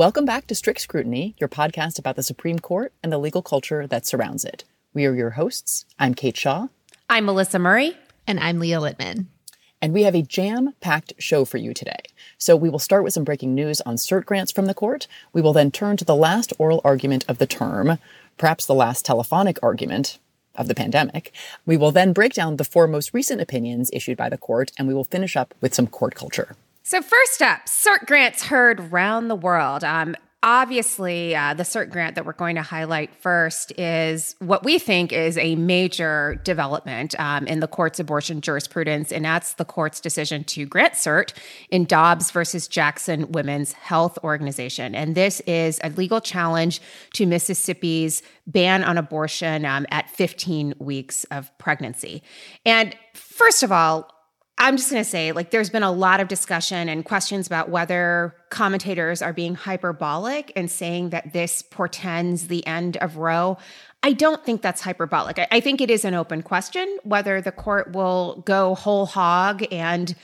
Welcome back to Strict Scrutiny, your podcast about the Supreme Court and the legal culture that surrounds it. We are your hosts. I'm Kate Shaw. I'm Melissa Murray. And I'm Leah Littman. And we have a jam packed show for you today. So we will start with some breaking news on cert grants from the court. We will then turn to the last oral argument of the term, perhaps the last telephonic argument of the pandemic. We will then break down the four most recent opinions issued by the court, and we will finish up with some court culture. So, first up, cert grants heard round the world. Um, obviously, uh, the cert grant that we're going to highlight first is what we think is a major development um, in the court's abortion jurisprudence, and that's the court's decision to grant cert in Dobbs versus Jackson Women's Health Organization. And this is a legal challenge to Mississippi's ban on abortion um, at 15 weeks of pregnancy. And first of all, I'm just going to say, like, there's been a lot of discussion and questions about whether commentators are being hyperbolic and saying that this portends the end of Roe. I don't think that's hyperbolic. I, I think it is an open question whether the court will go whole hog and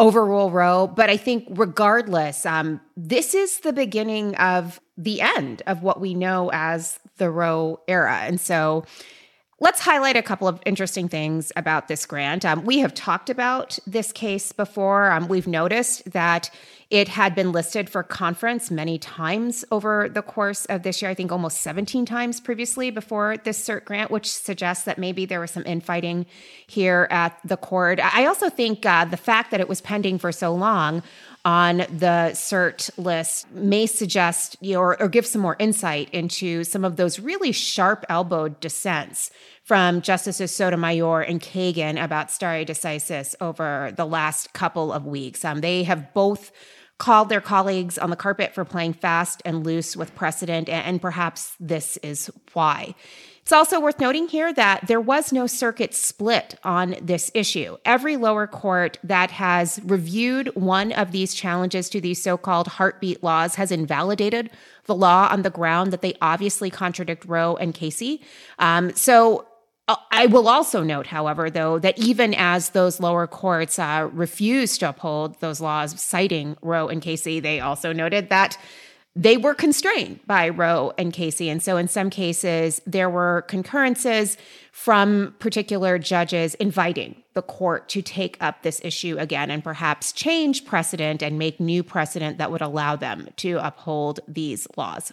overrule Roe. But I think, regardless, um, this is the beginning of the end of what we know as the Roe era. And so, Let's highlight a couple of interesting things about this grant. Um, we have talked about this case before. Um, we've noticed that it had been listed for conference many times over the course of this year, I think almost 17 times previously before this CERT grant, which suggests that maybe there was some infighting here at the court. I also think uh, the fact that it was pending for so long on the CERT list may suggest or, or give some more insight into some of those really sharp elbowed dissents from Justices Sotomayor and Kagan about stare decisis over the last couple of weeks. Um, they have both called their colleagues on the carpet for playing fast and loose with precedent, and, and perhaps this is why. It's also worth noting here that there was no circuit split on this issue. Every lower court that has reviewed one of these challenges to these so called heartbeat laws has invalidated the law on the ground that they obviously contradict Roe and Casey. Um, so uh, I will also note, however, though, that even as those lower courts uh, refused to uphold those laws, citing Roe and Casey, they also noted that they were constrained by Roe and Casey. And so, in some cases, there were concurrences from particular judges inviting the court to take up this issue again and perhaps change precedent and make new precedent that would allow them to uphold these laws.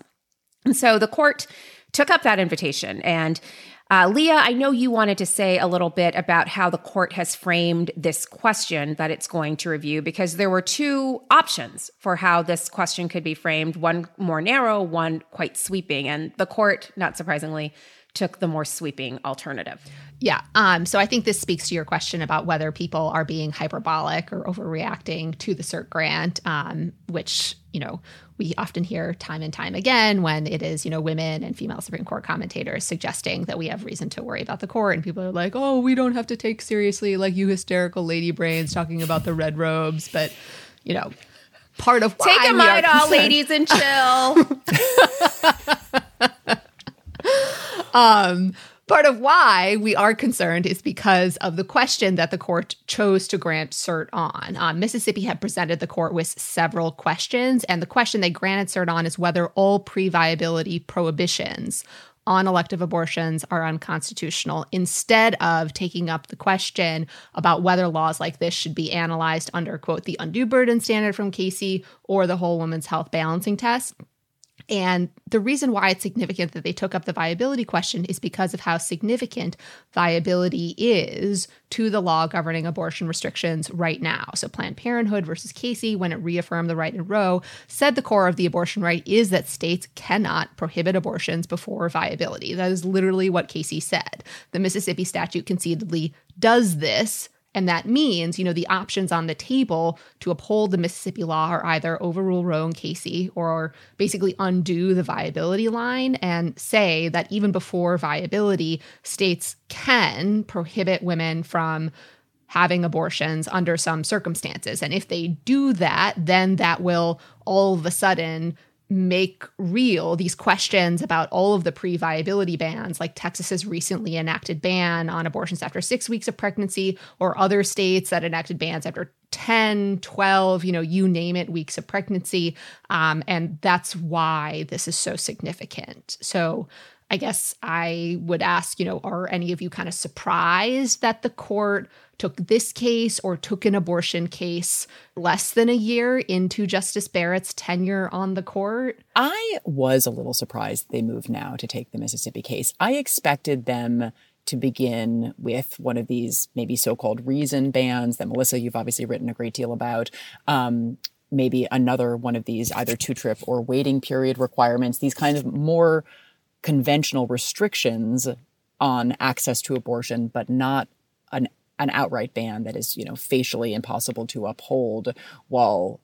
And so, the court took up that invitation. And uh, Leah, I know you wanted to say a little bit about how the court has framed this question that it's going to review, because there were two options for how this question could be framed one more narrow, one quite sweeping. And the court, not surprisingly, took the more sweeping alternative. Yeah. Um, so I think this speaks to your question about whether people are being hyperbolic or overreacting to the CERT grant, um, which, you know, we often hear time and time again when it is, you know, women and female Supreme Court commentators suggesting that we have reason to worry about the court. And people are like, oh, we don't have to take seriously like you hysterical lady brains talking about the red robes. But, you know, part of why Take a mind all ladies and chill. um Part of why we are concerned is because of the question that the court chose to grant cert on. Um, Mississippi had presented the court with several questions, and the question they granted cert on is whether all pre viability prohibitions on elective abortions are unconstitutional instead of taking up the question about whether laws like this should be analyzed under, quote, the undue burden standard from Casey or the whole woman's health balancing test. And the reason why it's significant that they took up the viability question is because of how significant viability is to the law governing abortion restrictions right now. So, Planned Parenthood versus Casey, when it reaffirmed the right in Roe, said the core of the abortion right is that states cannot prohibit abortions before viability. That is literally what Casey said. The Mississippi statute conceitedly does this and that means, you know, the options on the table to uphold the Mississippi law are either overrule Roe and Casey or basically undo the viability line and say that even before viability, states can prohibit women from having abortions under some circumstances. And if they do that, then that will all of a sudden make real these questions about all of the pre viability bans, like Texas's recently enacted ban on abortions after six weeks of pregnancy, or other states that enacted bans after 10, 12, you know, you name it, weeks of pregnancy. Um, and that's why this is so significant. So, I guess I would ask, you know, are any of you kind of surprised that the court took this case or took an abortion case less than a year into Justice Barrett's tenure on the court? I was a little surprised they moved now to take the Mississippi case. I expected them to begin with one of these maybe so-called reason bans that Melissa, you've obviously written a great deal about. Um, maybe another one of these either two trip or waiting period requirements, these kind of more conventional restrictions on access to abortion, but not an an outright ban that is, you know, facially impossible to uphold while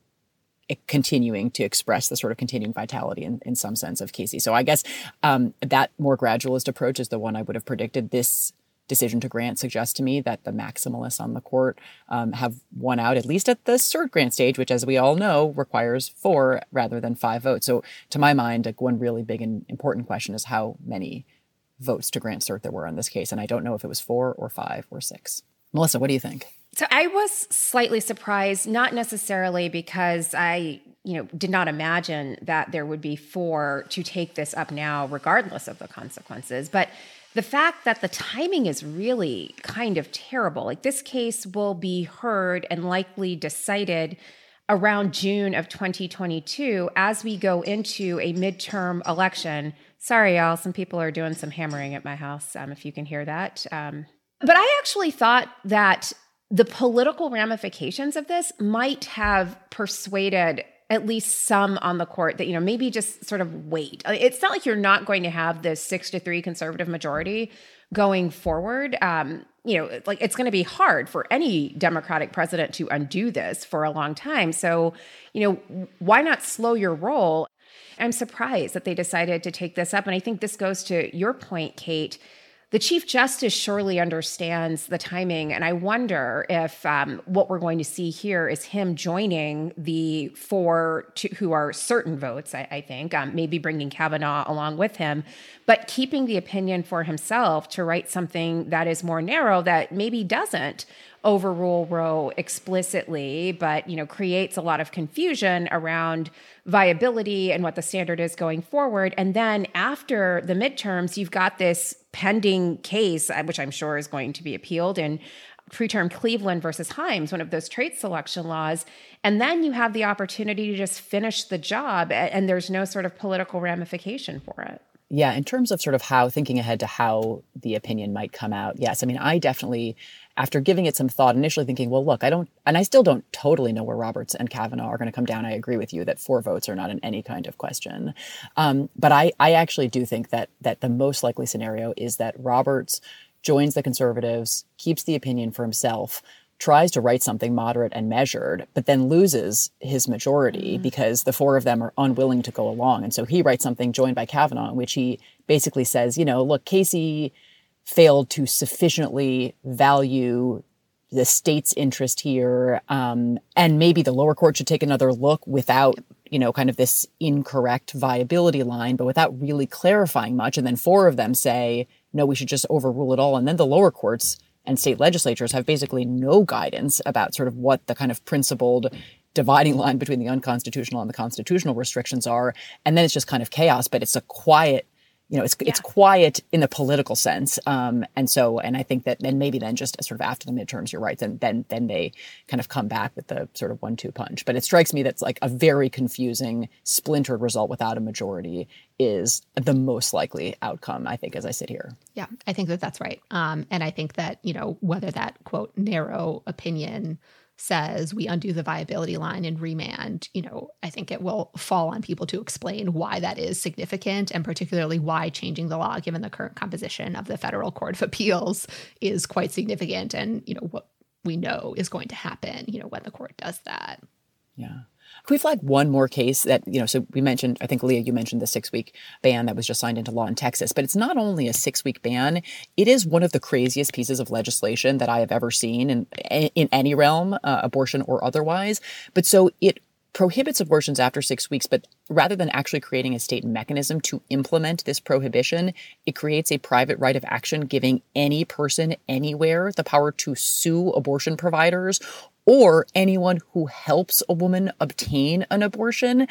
continuing to express the sort of continuing vitality in, in some sense of Casey. So I guess um, that more gradualist approach is the one I would have predicted. This decision to grant suggests to me that the maximalists on the court um, have won out, at least at the cert grant stage, which, as we all know, requires four rather than five votes. So, to my mind, like one really big and important question is how many votes to grant cert there were in this case. And I don't know if it was four or five or six. Melissa, what do you think? So I was slightly surprised, not necessarily because I, you know, did not imagine that there would be four to take this up now, regardless of the consequences, but the fact that the timing is really kind of terrible. Like this case will be heard and likely decided around June of 2022 as we go into a midterm election. Sorry, y'all, some people are doing some hammering at my house, um, if you can hear that. Um, but I actually thought that the political ramifications of this might have persuaded at least some on the court that you know maybe just sort of wait. It's not like you're not going to have this six to three conservative majority going forward. Um, you know like it's going to be hard for any democratic president to undo this for a long time. So you know why not slow your roll? I'm surprised that they decided to take this up and i think this goes to your point kate the Chief Justice surely understands the timing. And I wonder if um, what we're going to see here is him joining the four to, who are certain votes, I, I think, um, maybe bringing Kavanaugh along with him, but keeping the opinion for himself to write something that is more narrow that maybe doesn't overrule Roe explicitly, but you know creates a lot of confusion around viability and what the standard is going forward. And then after the midterms, you've got this pending case, uh, which I'm sure is going to be appealed in preterm Cleveland versus Himes, one of those trait selection laws. And then you have the opportunity to just finish the job, and there's no sort of political ramification for it. Yeah, in terms of sort of how thinking ahead to how the opinion might come out, yes. I mean, I definitely after giving it some thought, initially thinking, well, look, I don't, and I still don't totally know where Roberts and Kavanaugh are going to come down. I agree with you that four votes are not in any kind of question. Um, but I, I actually do think that that the most likely scenario is that Roberts joins the conservatives, keeps the opinion for himself, tries to write something moderate and measured, but then loses his majority mm-hmm. because the four of them are unwilling to go along. And so he writes something joined by Kavanaugh, in which he basically says, you know, look, Casey failed to sufficiently value the state's interest here, um, and maybe the lower court should take another look without, you know, kind of this incorrect viability line, but without really clarifying much. And then four of them say, no, we should just overrule it all. And then the lower courts and state legislatures have basically no guidance about sort of what the kind of principled dividing line between the unconstitutional and the constitutional restrictions are. And then it's just kind of chaos, but it's a quiet you know, it's yeah. it's quiet in the political sense, um, and so and I think that and maybe then just sort of after the midterms, you're right, then then then they kind of come back with the sort of one-two punch. But it strikes me that's like a very confusing, splintered result without a majority is the most likely outcome. I think as I sit here. Yeah, I think that that's right, um, and I think that you know whether that quote narrow opinion says we undo the viability line and remand, you know, I think it will fall on people to explain why that is significant and particularly why changing the law, given the current composition of the Federal Court of Appeals, is quite significant and, you know, what we know is going to happen, you know, when the court does that. Yeah. Can we flag one more case that, you know, so we mentioned, I think Leah, you mentioned the six week ban that was just signed into law in Texas, but it's not only a six week ban, it is one of the craziest pieces of legislation that I have ever seen in, in any realm, uh, abortion or otherwise. But so it prohibits abortions after six weeks, but rather than actually creating a state mechanism to implement this prohibition, it creates a private right of action giving any person anywhere the power to sue abortion providers or anyone who helps a woman obtain an abortion.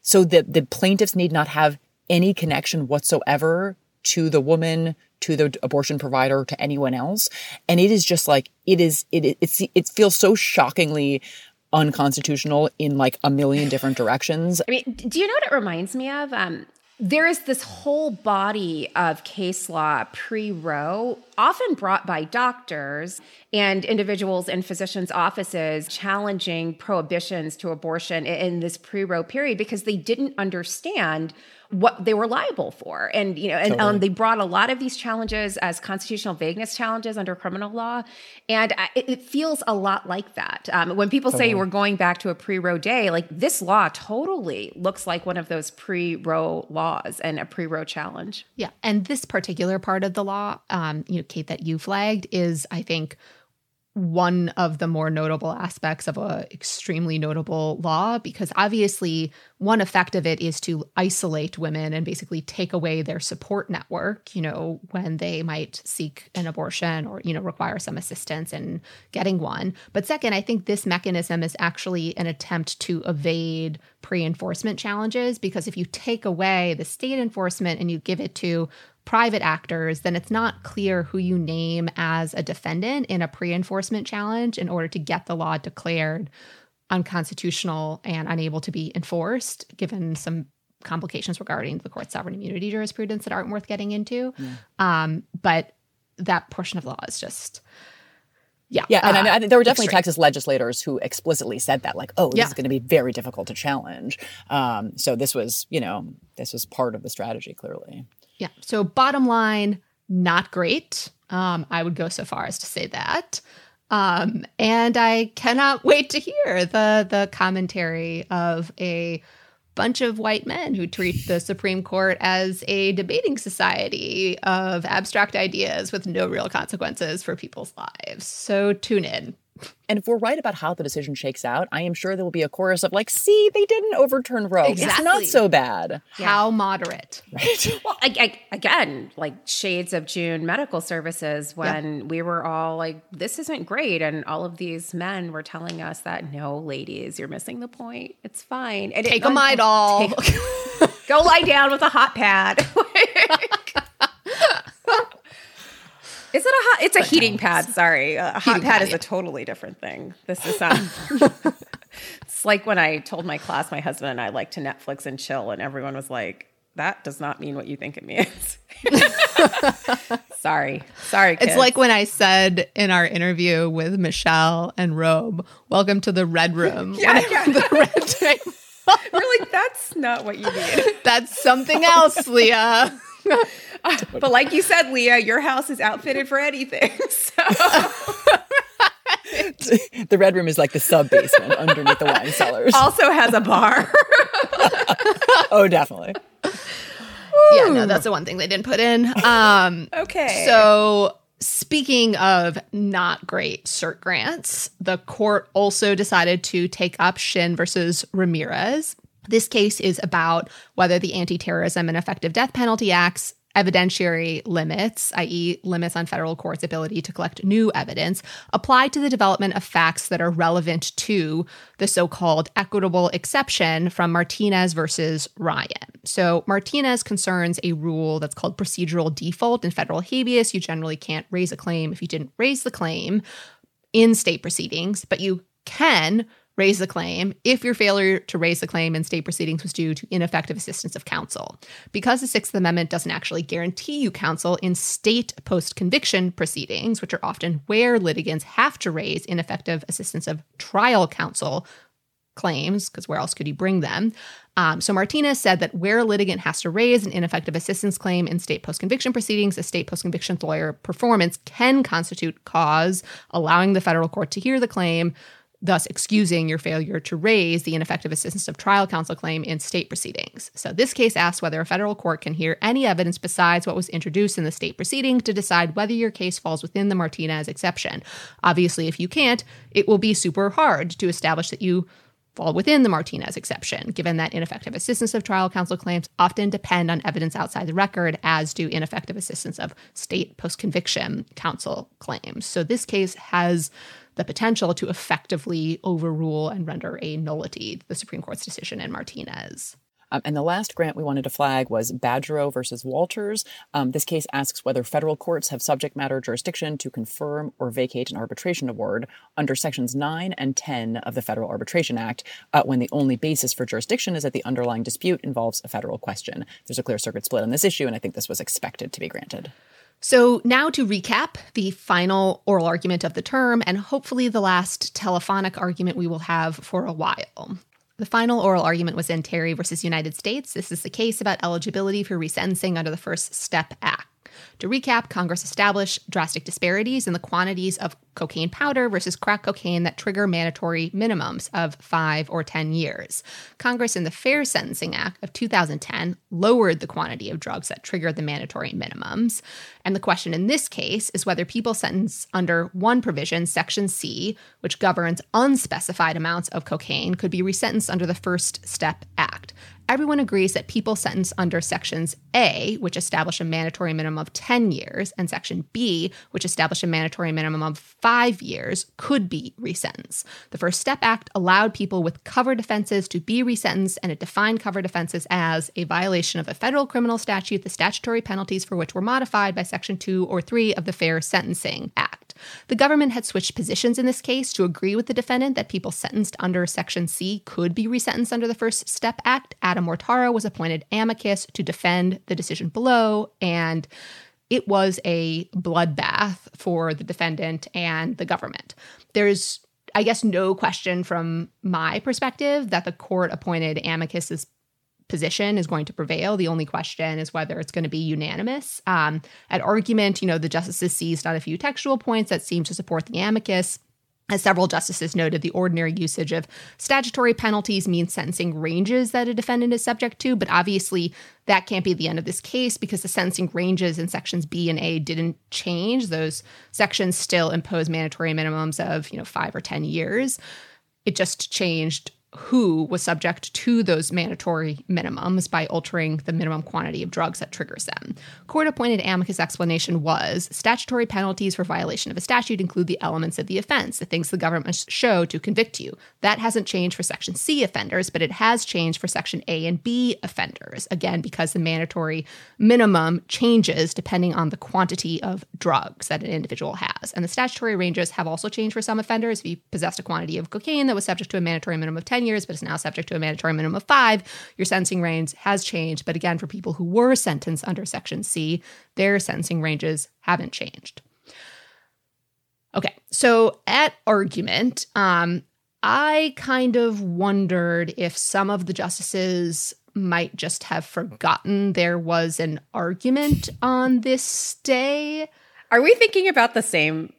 So that the plaintiffs need not have any connection whatsoever to the woman to the abortion provider to anyone else. And it is just like it is it it's it feels so shockingly unconstitutional in like a million different directions. I mean do you know what it reminds me of? Um there is this whole body of case law pre Roe, often brought by doctors and individuals in physicians' offices challenging prohibitions to abortion in this pre Roe period because they didn't understand what they were liable for. And, you know, and um, totally. um, they brought a lot of these challenges as constitutional vagueness challenges under criminal law. And I, it feels a lot like that. Um, when people totally. say we're going back to a pre Roe day, like this law totally looks like one of those pre Roe laws and a pre Roe challenge. Yeah. And this particular part of the law, um, you know, Kate, that you flagged is, I think, one of the more notable aspects of a extremely notable law because obviously one effect of it is to isolate women and basically take away their support network you know when they might seek an abortion or you know require some assistance in getting one. But second i think this mechanism is actually an attempt to evade pre-enforcement challenges because if you take away the state enforcement and you give it to private actors, then it's not clear who you name as a defendant in a pre enforcement challenge in order to get the law declared unconstitutional and unable to be enforced, given some complications regarding the court's sovereign immunity jurisprudence that aren't worth getting into. Yeah. Um, but that portion of the law is just. Yeah, yeah, and uh, I there were definitely extreme. Texas legislators who explicitly said that, like, "Oh, this yeah. is going to be very difficult to challenge." Um, so this was, you know, this was part of the strategy, clearly. Yeah. So bottom line, not great. Um, I would go so far as to say that. Um, and I cannot wait to hear the the commentary of a bunch of white men who treat the Supreme Court as a debating society of abstract ideas with no real consequences for people's lives. So tune in. And if we're right about how the decision shakes out, I am sure there will be a chorus of like, "See, they didn't overturn Roe. Exactly. It's not so bad." How moderate, right? well, I, I, again, like shades of June Medical Services when yep. we were all like, "This isn't great," and all of these men were telling us that, "No, ladies, you're missing the point. It's fine. And take it, a Midol. Take, go lie down with a hot pad." Is it a hot? It's a but heating pad. Sorry, a hot pad, pad is yeah. a totally different thing. This is um, it's like when I told my class my husband and I like to Netflix and chill, and everyone was like, "That does not mean what you think it means." sorry, sorry. Kids. It's like when I said in our interview with Michelle and Robe, "Welcome to the red room." yeah, yeah. the red table. We're like, that's not what you mean. That's something else, Leah. but like you said, Leah, your house is outfitted for anything. So. the red room is like the sub basement underneath the wine cellars. Also has a bar. oh, definitely. Yeah, no, that's the one thing they didn't put in. Um, okay. So Speaking of not great cert grants, the court also decided to take up Shinn versus Ramirez. This case is about whether the Anti Terrorism and Effective Death Penalty Acts evidentiary limits, i.e., limits on federal courts' ability to collect new evidence, apply to the development of facts that are relevant to the so called equitable exception from Martinez versus Ryan. So, Martinez concerns a rule that's called procedural default in federal habeas. You generally can't raise a claim if you didn't raise the claim in state proceedings, but you can raise the claim if your failure to raise the claim in state proceedings was due to ineffective assistance of counsel. Because the Sixth Amendment doesn't actually guarantee you counsel in state post conviction proceedings, which are often where litigants have to raise ineffective assistance of trial counsel claims, because where else could you bring them? Um, so Martinez said that where a litigant has to raise an ineffective assistance claim in state post conviction proceedings, a state post conviction lawyer performance can constitute cause, allowing the federal court to hear the claim thus excusing your failure to raise the ineffective assistance of trial counsel claim in state proceedings. So, this case asks whether a federal court can hear any evidence besides what was introduced in the state proceeding to decide whether your case falls within the Martinez exception. Obviously, if you can't, it will be super hard to establish that you fall within the Martinez exception, given that ineffective assistance of trial counsel claims often depend on evidence outside the record, as do ineffective assistance of state post conviction counsel claims. So, this case has the potential to effectively overrule and render a nullity the Supreme Court's decision in Martinez. Um, and the last grant we wanted to flag was Badgerow versus Walters. Um, this case asks whether federal courts have subject matter jurisdiction to confirm or vacate an arbitration award under Sections 9 and 10 of the Federal Arbitration Act uh, when the only basis for jurisdiction is that the underlying dispute involves a federal question. There's a clear circuit split on this issue, and I think this was expected to be granted. So, now to recap the final oral argument of the term and hopefully the last telephonic argument we will have for a while. The final oral argument was in Terry versus United States. This is the case about eligibility for resentencing under the First Step Act. To recap, Congress established drastic disparities in the quantities of cocaine powder versus crack cocaine that trigger mandatory minimums of five or 10 years. Congress, in the Fair Sentencing Act of 2010, lowered the quantity of drugs that trigger the mandatory minimums. And the question in this case is whether people sentenced under one provision, Section C, which governs unspecified amounts of cocaine, could be resentenced under the First Step Act everyone agrees that people sentenced under sections A, which establish a mandatory minimum of 10 years, and section B, which establish a mandatory minimum of five years, could be resentenced. The First Step Act allowed people with covered offenses to be resentenced, and it defined covered offenses as a violation of a federal criminal statute, the statutory penalties for which were modified by section 2 or 3 of the Fair Sentencing Act. The government had switched positions in this case to agree with the defendant that people sentenced under Section C could be resentenced under the First Step Act. Adam Mortara was appointed amicus to defend the decision below, and it was a bloodbath for the defendant and the government. There's I guess no question from my perspective that the court appointed amicus's position is going to prevail. The only question is whether it's going to be unanimous. Um, at argument, you know, the justices seized on a few textual points that seem to support the amicus. As several justices noted, the ordinary usage of statutory penalties means sentencing ranges that a defendant is subject to, but obviously that can't be the end of this case because the sentencing ranges in sections B and A didn't change. Those sections still impose mandatory minimums of, you know, 5 or 10 years. It just changed who was subject to those mandatory minimums by altering the minimum quantity of drugs that triggers them. Court appointed amicus explanation was statutory penalties for violation of a statute include the elements of the offense, the things the government must show to convict you. That hasn't changed for Section C offenders, but it has changed for Section A and B offenders, again, because the mandatory minimum changes depending on the quantity of drugs that an individual has. And the statutory ranges have also changed for some offenders. If you possessed a quantity of cocaine that was subject to a mandatory minimum of 10 years, but is now subject to a mandatory minimum of five, your sentencing range has changed. But again, for people who were sentenced under Section C, their sentencing ranges haven't changed. Okay, so at argument, um, I kind of wondered if some of the justices might just have forgotten there was an argument on this day. Are we thinking about the same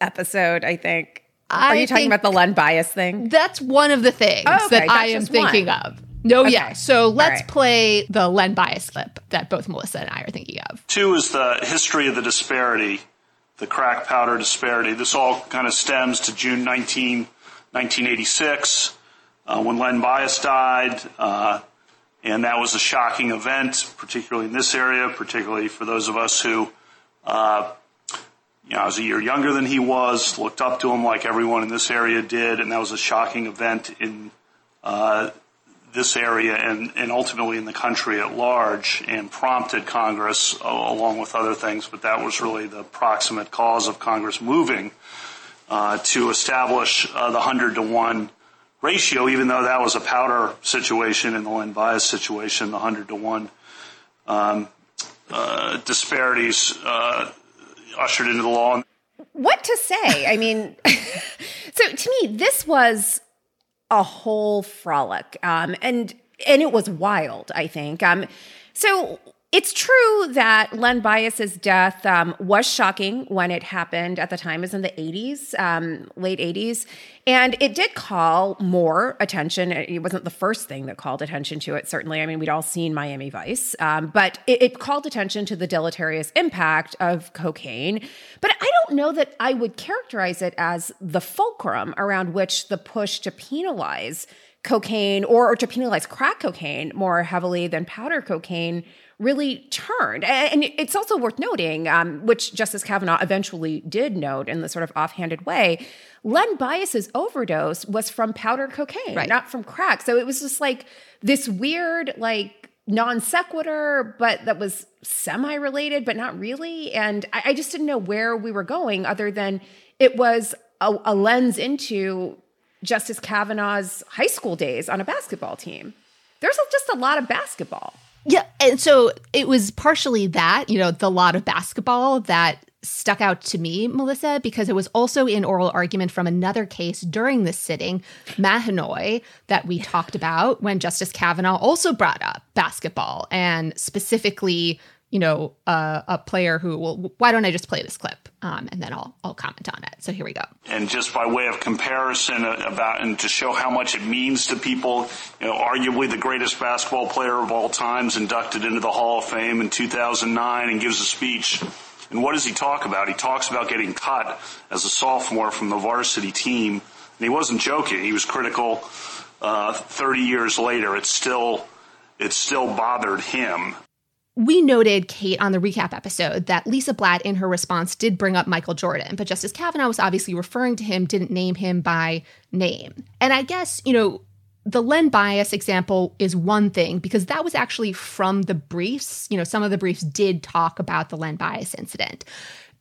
episode? I think. Are you talking about the Len Bias thing? That's one of the things oh, okay. that I am thinking one. of. No, okay. yeah. So let's right. play the Len Bias clip that both Melissa and I are thinking of. Two is the history of the disparity, the crack powder disparity. This all kind of stems to June 19, 1986, uh, when Len Bias died. Uh, And that was a shocking event, particularly in this area, particularly for those of us who, uh, you know, I was a year younger than he was, looked up to him like everyone in this area did, and that was a shocking event in uh, this area and, and ultimately in the country at large and prompted Congress, uh, along with other things, but that was really the proximate cause of Congress moving uh, to establish uh, the 100 to 1 ratio, even though that was a powder situation and the Len Bias situation, the 100 to 1 um, uh, disparities uh, ushered into the law. What to say? I mean, so to me, this was a whole frolic, um, and and it was wild. I think. Um, so it's true that Len Bias's death um, was shocking when it happened at the time, is in the 80s, um, late 80s. And it did call more attention. It wasn't the first thing that called attention to it, certainly. I mean, we'd all seen Miami Vice, um, but it, it called attention to the deleterious impact of cocaine. But I don't know that I would characterize it as the fulcrum around which the push to penalize cocaine or, or to penalize crack cocaine more heavily than powder cocaine really turned. And it's also worth noting, um, which Justice Kavanaugh eventually did note in the sort of offhanded way, Len Bias's overdose was from powder cocaine, right. not from crack. So it was just like this weird, like non sequitur, but that was semi related, but not really. And I, I, just didn't know where we were going other than it was a, a lens into Justice Kavanaugh's high school days on a basketball team. There's just a lot of basketball. Yeah. And so it was partially that, you know, the lot of basketball that stuck out to me, Melissa, because it was also in oral argument from another case during this sitting, Mahanoy, that we talked about when Justice Kavanaugh also brought up basketball and specifically you know, uh, a player who will. Why don't I just play this clip um, and then I'll I'll comment on it. So here we go. And just by way of comparison uh, about and to show how much it means to people, you know, arguably the greatest basketball player of all times, inducted into the Hall of Fame in 2009, and gives a speech. And what does he talk about? He talks about getting cut as a sophomore from the varsity team, and he wasn't joking. He was critical. Uh, 30 years later, it still it still bothered him we noted, Kate, on the recap episode that Lisa Blatt, in her response, did bring up Michael Jordan, but Justice Kavanaugh was obviously referring to him, didn't name him by name. And I guess, you know, the Len Bias example is one thing because that was actually from the briefs. You know, some of the briefs did talk about the Len Bias incident.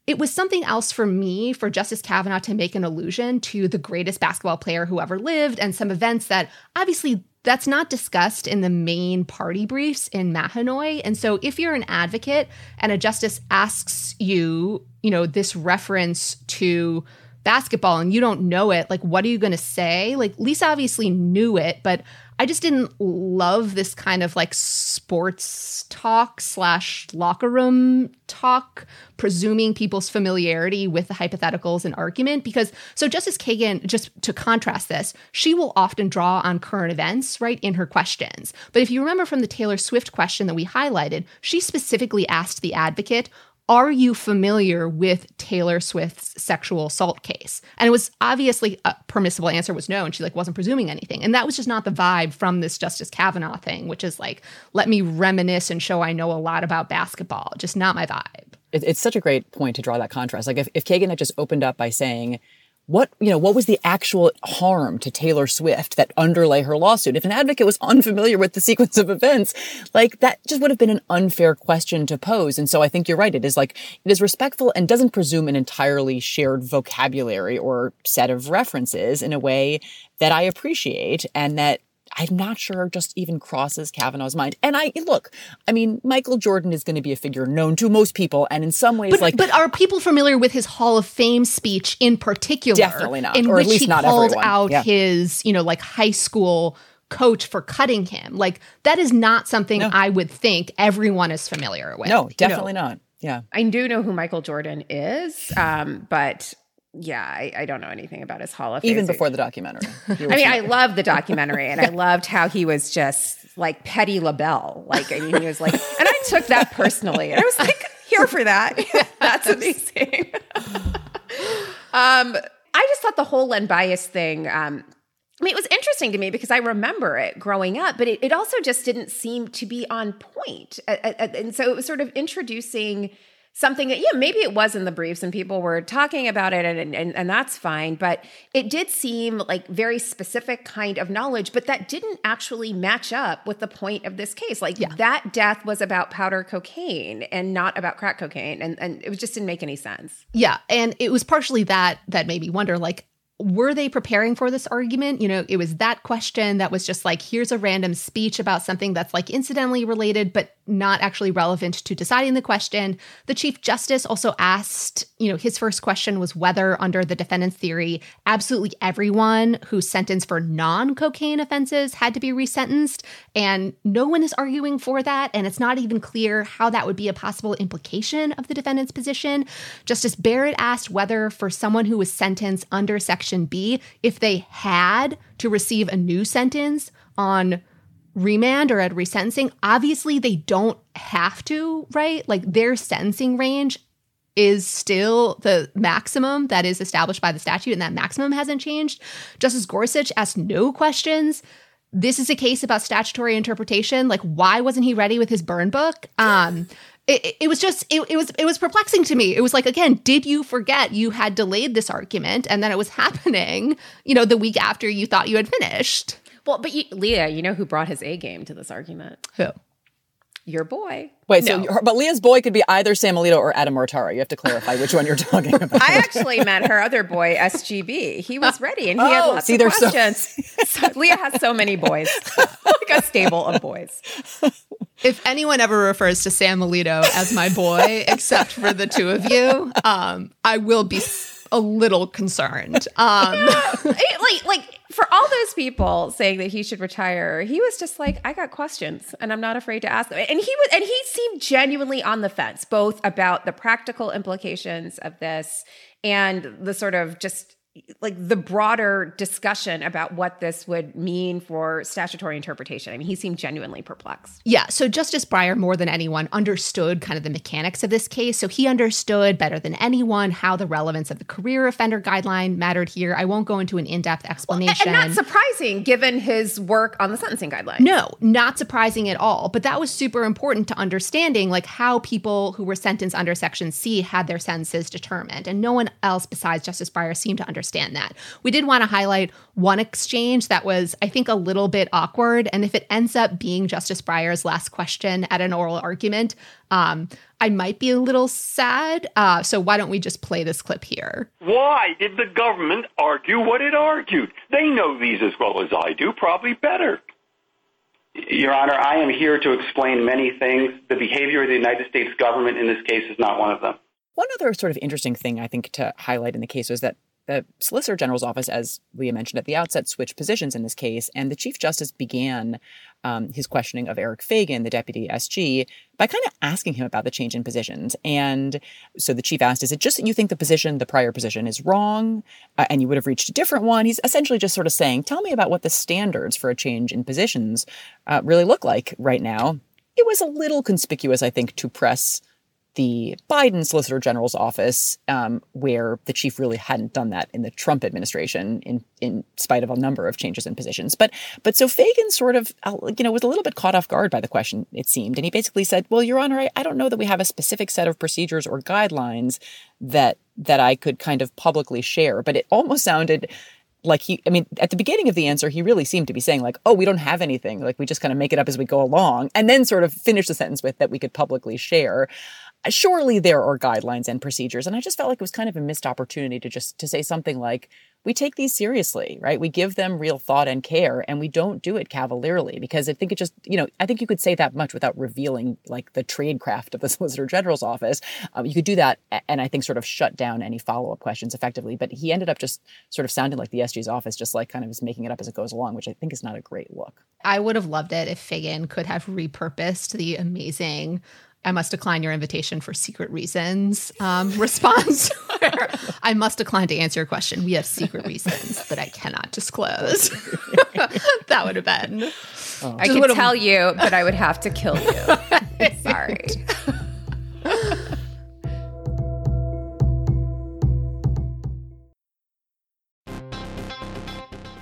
It was something else for me for Justice Kavanaugh to make an allusion to the greatest basketball player who ever lived and some events that obviously that's not discussed in the main party briefs in Mahanoy. And so if you're an advocate and a justice asks you, you know, this reference to basketball and you don't know it, like what are you going to say? Like Lisa obviously knew it, but I just didn't love this kind of like sports talk slash locker room talk, presuming people's familiarity with the hypotheticals and argument. Because so Justice Kagan, just to contrast this, she will often draw on current events, right, in her questions. But if you remember from the Taylor Swift question that we highlighted, she specifically asked the advocate, are you familiar with Taylor Swift's sexual assault case? And it was obviously a permissible answer was no. And she like wasn't presuming anything. And that was just not the vibe from this Justice Kavanaugh thing, which is like, let me reminisce and show I know a lot about basketball. Just not my vibe. It's such a great point to draw that contrast. Like if, if Kagan had just opened up by saying, what you know what was the actual harm to Taylor Swift that underlay her lawsuit? If an advocate was unfamiliar with the sequence of events like that just would have been an unfair question to pose. And so I think you're right. It is like it is respectful and doesn't presume an entirely shared vocabulary or set of references in a way that I appreciate and that I'm not sure just even crosses Kavanaugh's mind. And I look, I mean, Michael Jordan is going to be a figure known to most people, and in some ways, but, like, but are people familiar with his Hall of Fame speech in particular? Definitely not, in or which at least he not called everyone. out yeah. his, you know, like high school coach for cutting him. Like that is not something No. I would think everyone is familiar with. No, you know? definitely not. Yeah. I do know who Michael Jordan is, um, but yeah, I, I don't know anything about his Hall of Fame. Even before the documentary. I mean, I love the documentary, and I loved how he was just like Petty LaBelle. Like, I mean, he was like, and I took that personally, and I was like, here for that. That's amazing. um, I just thought the whole Len Bias thing. Um, I mean, it was interesting to me because I remember it growing up, but it, it also just didn't seem to be on point. And so it was sort of introducing something that, yeah, maybe it was in the briefs and people were talking about it and, and, and that's fine. But it did seem like very specific kind of knowledge, but that didn't actually match up with the point of this case. Like yeah. that death was about powder cocaine and not about crack cocaine. And, and it just didn't make any sense. Yeah. And it was partially that that made me wonder, like, were they preparing for this argument? You know, it was that question that was just like, here's a random speech about something that's like incidentally related, but not actually relevant to deciding the question. The Chief Justice also asked, you know, his first question was whether, under the defendant's theory, absolutely everyone who's sentenced for non cocaine offenses had to be resentenced. And no one is arguing for that. And it's not even clear how that would be a possible implication of the defendant's position. Justice Barrett asked whether, for someone who was sentenced under Section B, if they had to receive a new sentence on remand or at resentencing, obviously they don't have to, right? Like their sentencing range is still the maximum that is established by the statute, and that maximum hasn't changed. Justice Gorsuch asked no questions. This is a case about statutory interpretation. Like, why wasn't he ready with his burn book? Um, it, it was just it, it was it was perplexing to me. It was like again, did you forget you had delayed this argument and then it was happening, you know, the week after you thought you had finished? Well, but you, Leah, you know who brought his A game to this argument? Who? Your boy. Wait, no. so but Leah's boy could be either Sam Alito or Adam Mortara. You have to clarify which one you're talking about. I actually met her other boy, SGB. He was ready and he oh, had lots see, of questions. So- so, Leah has so many boys, like a stable of boys. If anyone ever refers to Sam Alito as my boy, except for the two of you, um, I will be a little concerned. Um, yeah, like, like for all those people saying that he should retire, he was just like, I got questions and I'm not afraid to ask them. And he was, and he seemed genuinely on the fence, both about the practical implications of this and the sort of just like the broader discussion about what this would mean for statutory interpretation. I mean, he seemed genuinely perplexed. Yeah. So Justice Breyer, more than anyone, understood kind of the mechanics of this case. So he understood better than anyone how the relevance of the career offender guideline mattered here. I won't go into an in depth explanation. Well, and not surprising given his work on the sentencing guideline. No, not surprising at all. But that was super important to understanding like how people who were sentenced under Section C had their sentences determined. And no one else besides Justice Breyer seemed to understand understand that. We did want to highlight one exchange that was, I think, a little bit awkward. And if it ends up being Justice Breyer's last question at an oral argument, um, I might be a little sad. Uh, so why don't we just play this clip here? Why did the government argue what it argued? They know these as well as I do, probably better. Your Honor, I am here to explain many things. The behavior of the United States government in this case is not one of them. One other sort of interesting thing I think to highlight in the case was that the Solicitor General's office, as Leah mentioned at the outset, switched positions in this case, and the Chief Justice began um, his questioning of Eric Feigin, the deputy SG, by kind of asking him about the change in positions. And so the chief asked, "Is it just that you think the position, the prior position, is wrong, uh, and you would have reached a different one?" He's essentially just sort of saying, "Tell me about what the standards for a change in positions uh, really look like right now." It was a little conspicuous, I think, to press the Biden Solicitor General's office, um, where the chief really hadn't done that in the Trump administration, in in spite of a number of changes in positions. But but so Feigin sort of uh, you know was a little bit caught off guard by the question. It seemed, and he basically said, "Well, Your Honor, I, I don't know that we have a specific set of procedures or guidelines that that I could kind of publicly share." But it almost sounded like he i mean at the beginning of the answer he really seemed to be saying like oh we don't have anything like we just kind of make it up as we go along and then sort of finish the sentence with that we could publicly share surely there are guidelines and procedures and i just felt like it was kind of a missed opportunity to just to say something like we take these seriously right? We give them real thought and care and we don't do it cavalierly because i think it just you know i think you could say that much without revealing like the trade craft of the solicitor general's office. Um, you could do that and i think sort of shut down any follow-up questions effectively but he ended up just sort of sounding like the sg's office just like kind of is making it up as it goes along which i think is not a great look. I would have loved it if feigin could have repurposed the amazing I must decline your invitation for secret reasons um, response. I must decline to answer your question. We have secret reasons that I cannot disclose. that would have been. Oh. I could tell you, but I would have to kill you. Sorry.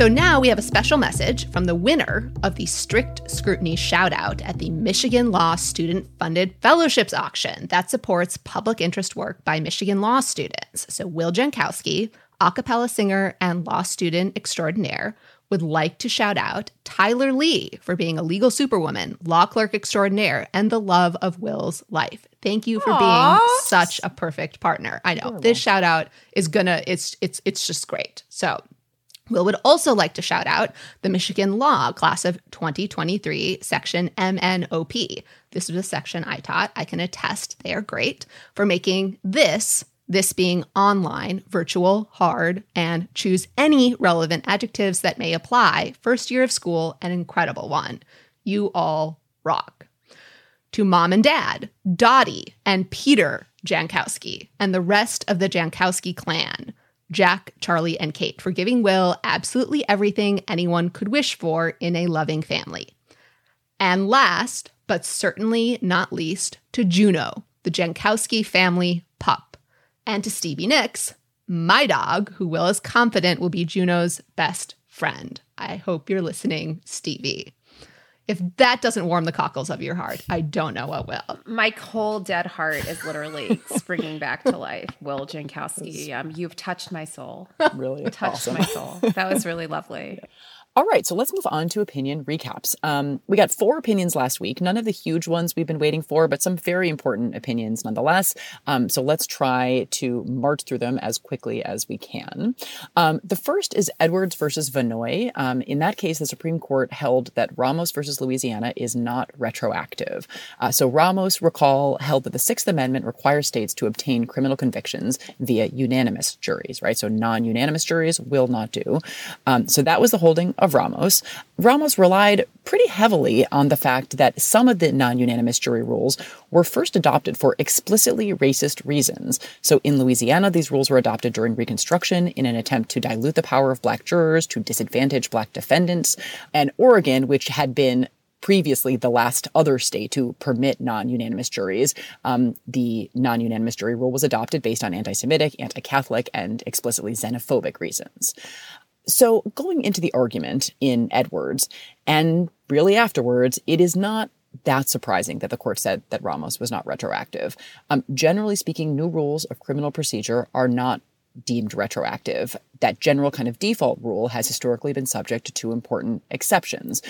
So now we have a special message from the winner of the strict scrutiny shout out at the Michigan Law Student Funded Fellowships Auction that supports public interest work by Michigan law students. So Will Jankowski, a cappella singer and law student extraordinaire, would like to shout out Tyler Lee for being a legal superwoman, law clerk extraordinaire, and the love of Will's life. Thank you for Aw. being such a perfect partner. I know this shout out is gonna it's it's it's just great. So Will would also like to shout out the Michigan Law class of 2023, section MNOP. This was a section I taught. I can attest they are great for making this, this being online, virtual, hard, and choose any relevant adjectives that may apply. First year of school, an incredible one. You all rock. To mom and dad, Dottie and Peter Jankowski, and the rest of the Jankowski clan. Jack, Charlie, and Kate for giving Will absolutely everything anyone could wish for in a loving family. And last, but certainly not least, to Juno, the Jankowski family pup, and to Stevie Nicks, my dog, who Will is confident will be Juno's best friend. I hope you're listening, Stevie. If that doesn't warm the cockles of your heart, I don't know what will. My cold, dead heart is literally springing back to life. Will Jankowski, um, you've touched my soul. Really touched awesome. my soul. That was really lovely. All right, so let's move on to opinion recaps. Um, we got four opinions last week, none of the huge ones we've been waiting for, but some very important opinions nonetheless. Um, so let's try to march through them as quickly as we can. Um, the first is Edwards versus Vannoy. Um, in that case, the Supreme Court held that Ramos versus Louisiana is not retroactive. Uh, so Ramos, recall, held that the Sixth Amendment requires states to obtain criminal convictions via unanimous juries, right? So non unanimous juries will not do. Um, so that was the holding of Ramos. Ramos relied pretty heavily on the fact that some of the non unanimous jury rules were first adopted for explicitly racist reasons. So in Louisiana, these rules were adopted during Reconstruction in an attempt to dilute the power of black jurors, to disadvantage black defendants. And Oregon, which had been previously the last other state to permit non-unanimous juries. Um, the non-unanimous jury rule was adopted based on anti-Semitic, anti-Catholic, and explicitly xenophobic reasons. So going into the argument in Edwards and really afterwards, it is not that surprising that the court said that Ramos was not retroactive. Um, generally speaking, new rules of criminal procedure are not deemed retroactive. That general kind of default rule has historically been subject to two important exceptions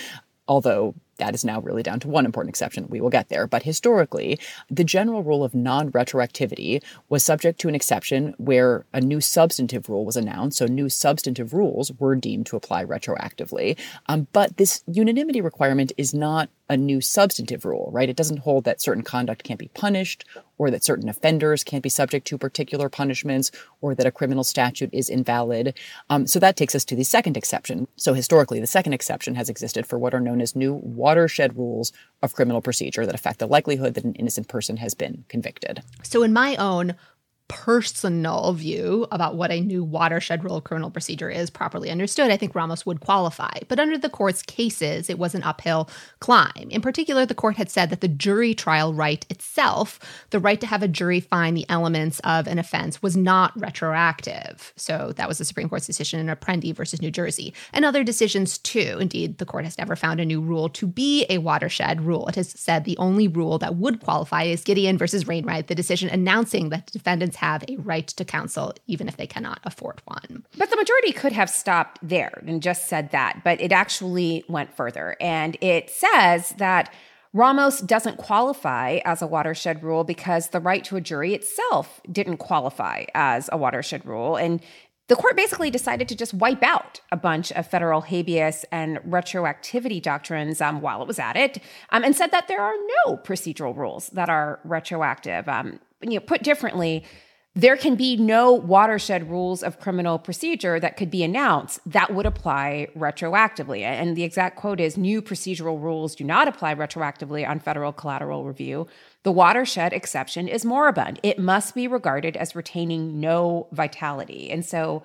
although that is now really down to one important exception. We will get there. But historically, the general rule of non retroactivity was subject to an exception where a new substantive rule was announced. So, new substantive rules were deemed to apply retroactively. Um, but this unanimity requirement is not a new substantive rule, right? It doesn't hold that certain conduct can't be punished or that certain offenders can't be subject to particular punishments or that a criminal statute is invalid. Um, so that takes us to the second exception. So historically, the second exception has existed for what are known as new watershed rules of criminal procedure that affect the likelihood that an innocent person has been convicted. So, in my own personal view about what a new watershed rule criminal procedure is properly understood, I think Ramos would qualify. But under the court's cases, it was an uphill climb. In particular, the court had said that the jury trial right itself, the right to have a jury find the elements of an offense, was not retroactive. So that was the Supreme Court's decision in Apprendi versus New Jersey. And other decisions too. Indeed, the court has never found a new rule to be a watershed rule. It has said the only rule that would qualify is Gideon versus Wainwright, the decision announcing that defendants have a right to counsel even if they cannot afford one. But the majority could have stopped there and just said that, but it actually went further. And it says that Ramos doesn't qualify as a watershed rule because the right to a jury itself didn't qualify as a watershed rule. And the court basically decided to just wipe out a bunch of federal habeas and retroactivity doctrines um, while it was at it, um, and said that there are no procedural rules that are retroactive. Um, you know, put differently, there can be no watershed rules of criminal procedure that could be announced that would apply retroactively. And the exact quote is new procedural rules do not apply retroactively on federal collateral review. The watershed exception is moribund. It must be regarded as retaining no vitality. And so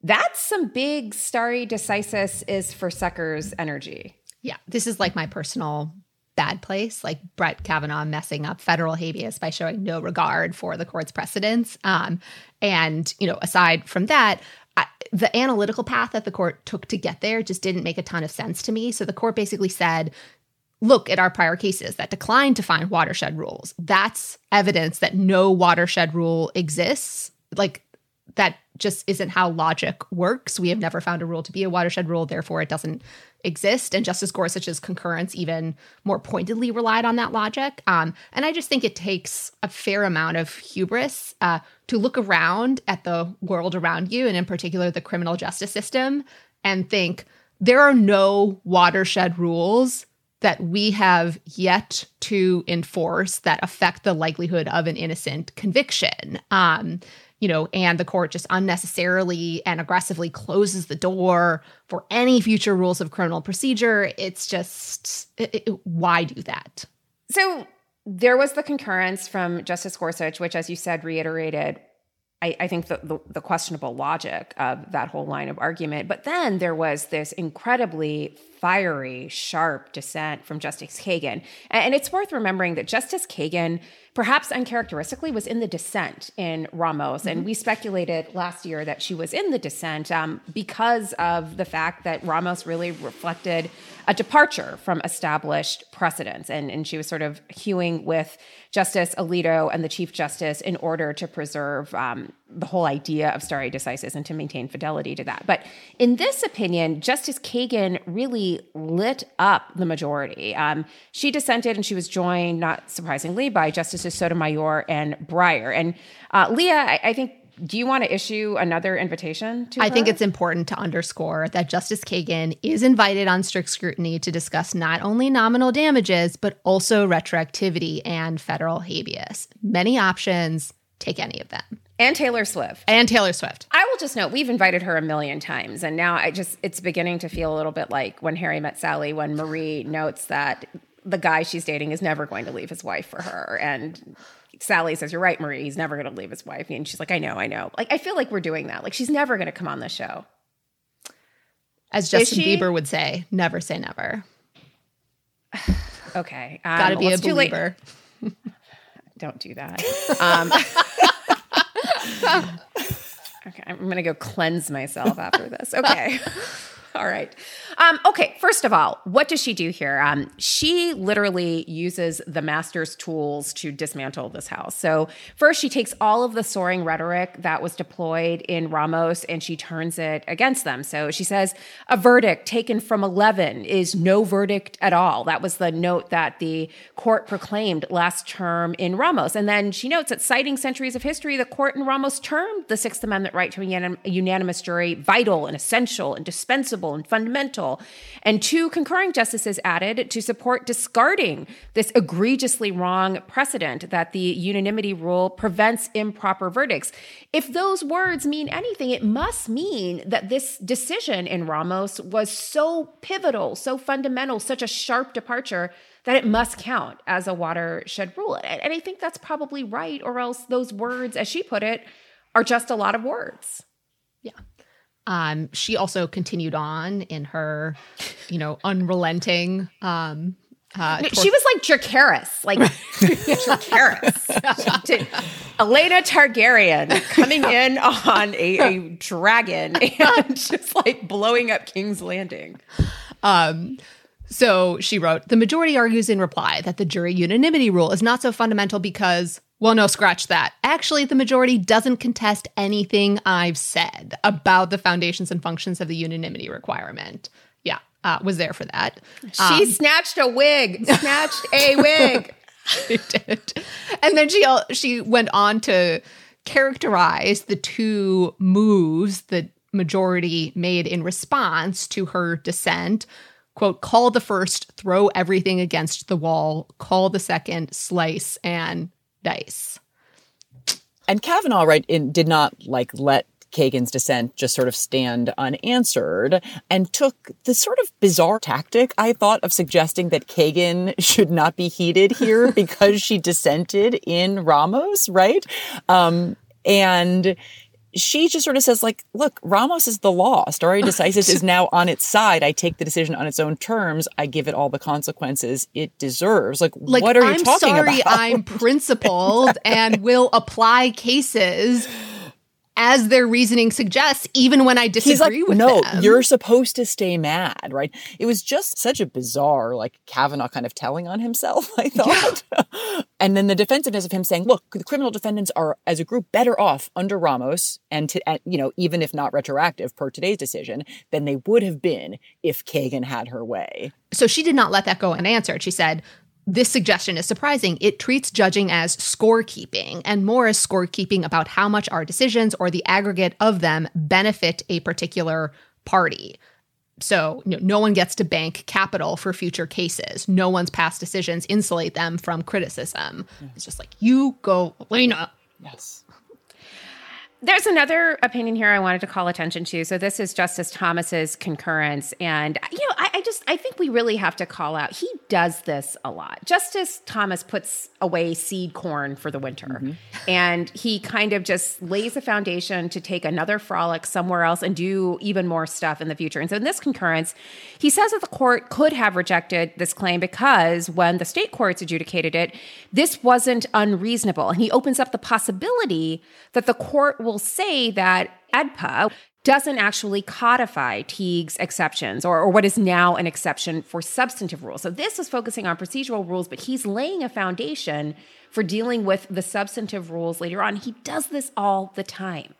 that's some big stare decisis is for suckers energy. Yeah, this is like my personal bad place, like Brett Kavanaugh messing up federal habeas by showing no regard for the court's precedents. Um, and, you know, aside from that, I, the analytical path that the court took to get there just didn't make a ton of sense to me. So the court basically said, look at our prior cases that declined to find watershed rules. That's evidence that no watershed rule exists. Like, that just isn't how logic works. We have never found a rule to be a watershed rule, therefore, it doesn't exist. And Justice Gorsuch's concurrence even more pointedly relied on that logic. Um, and I just think it takes a fair amount of hubris uh, to look around at the world around you, and in particular, the criminal justice system, and think there are no watershed rules that we have yet to enforce that affect the likelihood of an innocent conviction. Um, you know, and the court just unnecessarily and aggressively closes the door for any future rules of criminal procedure. It's just, it, it, why do that? So there was the concurrence from Justice Gorsuch, which, as you said, reiterated. I, I think the, the, the questionable logic of that whole line of argument. But then there was this incredibly fiery, sharp dissent from Justice Kagan. And it's worth remembering that Justice Kagan perhaps uncharacteristically, was in the dissent in Ramos. Mm-hmm. And we speculated last year that she was in the dissent um, because of the fact that Ramos really reflected a departure from established precedents. And, and she was sort of hewing with Justice Alito and the Chief Justice in order to preserve um, the whole idea of stare decisis and to maintain fidelity to that. But in this opinion, Justice Kagan really lit up the majority. Um, she dissented and she was joined, not surprisingly, by Justices Sotomayor and Breyer. And uh, Leah, I, I think do you want to issue another invitation to I her? think it's important to underscore that Justice Kagan is invited on strict scrutiny to discuss not only nominal damages, but also retroactivity and federal habeas. Many options, take any of them. And Taylor Swift. And Taylor Swift. I will just note we've invited her a million times. And now I just, it's beginning to feel a little bit like when Harry met Sally, when Marie notes that the guy she's dating is never going to leave his wife for her. And Sally says, You're right, Marie. He's never going to leave his wife. And she's like, I know, I know. Like, I feel like we're doing that. Like, she's never going to come on the show. As Justin Bieber would say, never say never. okay. Um, Gotta be well, a believer. Don't do that. Um, okay. I'm going to go cleanse myself after this. Okay. All right. Um, okay. First of all, what does she do here? Um, she literally uses the master's tools to dismantle this house. So, first, she takes all of the soaring rhetoric that was deployed in Ramos and she turns it against them. So, she says a verdict taken from 11 is no verdict at all. That was the note that the court proclaimed last term in Ramos. And then she notes that citing centuries of history, the court in Ramos termed the Sixth Amendment right to a unanimous jury vital and essential and dispensable and fundamental. And two concurring justices added to support discarding this egregiously wrong precedent that the unanimity rule prevents improper verdicts. If those words mean anything, it must mean that this decision in Ramos was so pivotal, so fundamental, such a sharp departure that it must count as a watershed rule. And I think that's probably right, or else those words, as she put it, are just a lot of words. Yeah. Um, she also continued on in her, you know, unrelenting. Um, uh, tor- she was like Dracarys, like Dracarys. Elena Targaryen coming in on a, a dragon and just like blowing up King's Landing. Um, so she wrote The majority argues in reply that the jury unanimity rule is not so fundamental because well, no, scratch that. Actually, the majority doesn't contest anything I've said about the foundations and functions of the unanimity requirement. Yeah, uh, was there for that. She um, snatched a wig, snatched a wig. she did. And then she she went on to characterize the two moves that majority made in response to her dissent quote call the first throw everything against the wall call the second slice and dice. And Kavanaugh, right, in, did not like let Kagan's dissent just sort of stand unanswered and took the sort of bizarre tactic, I thought, of suggesting that Kagan should not be heated here because she dissented in Ramos, right? Um, and she just sort of says like look ramos is the law. Stare decisis is now on its side. I take the decision on its own terms. I give it all the consequences it deserves. Like, like what are you I'm talking sorry, about? I'm principled and will apply cases as their reasoning suggests, even when I disagree like, with no, them. No, you're supposed to stay mad, right? It was just such a bizarre, like Kavanaugh kind of telling on himself, I thought. Yeah. and then the defensiveness of him saying, look, the criminal defendants are, as a group, better off under Ramos, and, to, and, you know, even if not retroactive per today's decision, than they would have been if Kagan had her way. So she did not let that go unanswered. She said, this suggestion is surprising. It treats judging as scorekeeping and more as scorekeeping about how much our decisions or the aggregate of them benefit a particular party. So you know, no one gets to bank capital for future cases. No one's past decisions insulate them from criticism. It's just like you go, Lena. Yes. There's another opinion here I wanted to call attention to. So this is Justice Thomas's concurrence, and you know, I, I, just I think we really have to call out. He does this a lot. Justice Thomas puts away seed corn for the winter, mm-hmm. and he kind of just lays a foundation to take another frolic somewhere else and do even more stuff in the future. And so in this concurrence, he says that the court could have rejected this claim because when the state courts adjudicated it, this wasn't unreasonable, and he opens up the possibility that the court will say that AEDPA doesn't actually codify Teague's exceptions or, or, what is now an exception for substantive rules. So this is focusing on procedural rules, but he's laying a foundation for dealing with the substantive rules later on. He does this all the time.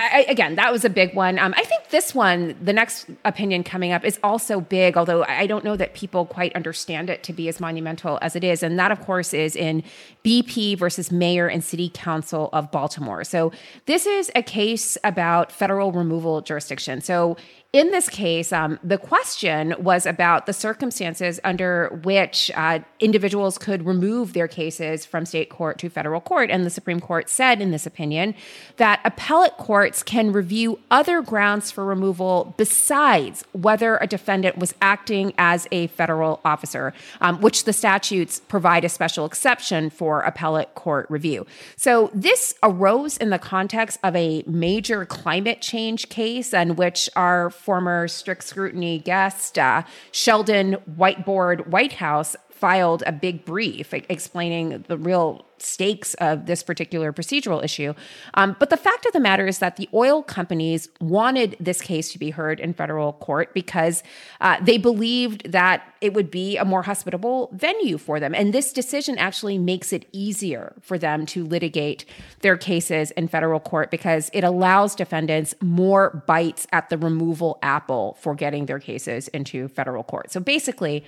I, again, that was a big one. Um, I think this one, the next opinion coming up, is also big, although I don't know that people quite understand it to be as monumental as it is. And that, of course, is in BP versus Mayor and City Council of Baltimore. So this is a case about federal removal jurisdiction. So in this case, um, the question was about the circumstances under which uh, individuals could remove their cases from state court to federal court. And the Supreme Court said in this opinion that appellate courts can review other grounds for removal besides whether a defendant was acting as a federal officer, um, which the statutes provide a special exception for appellate court review. So this arose in the context of a major climate change case in which our former strict scrutiny guest, uh, Sheldon Whiteboard Whitehouse, filed a big brief explaining the real stakes of this particular procedural issue. Um, but the fact of the matter is that the oil companies wanted this case to be heard in federal court because uh, they believed that it would be a more hospitable venue for them. And this decision actually makes it easier for them to litigate their cases in federal court because it allows defendants more bites at the removal apple for getting their cases into federal court. So basically,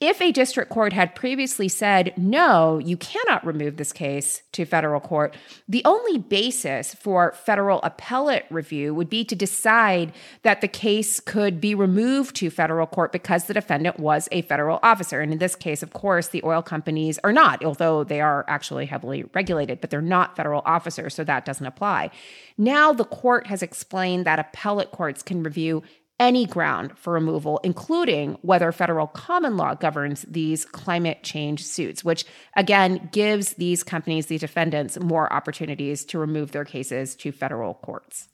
if a district court had previously said, no, you cannot remove this case to federal court, the only basis for federal appellate review would be to decide that the case could be removed to federal court because the defendant was a federal officer. And in this case, of course, the oil companies are not, although they are actually heavily regulated, but they're not federal officers, so that doesn't apply. Now the court has explained that appellate courts can review any ground for removal, including whether federal common law governs these climate change suits, which again gives these companies, these defendants, more opportunities to remove their cases to federal courts.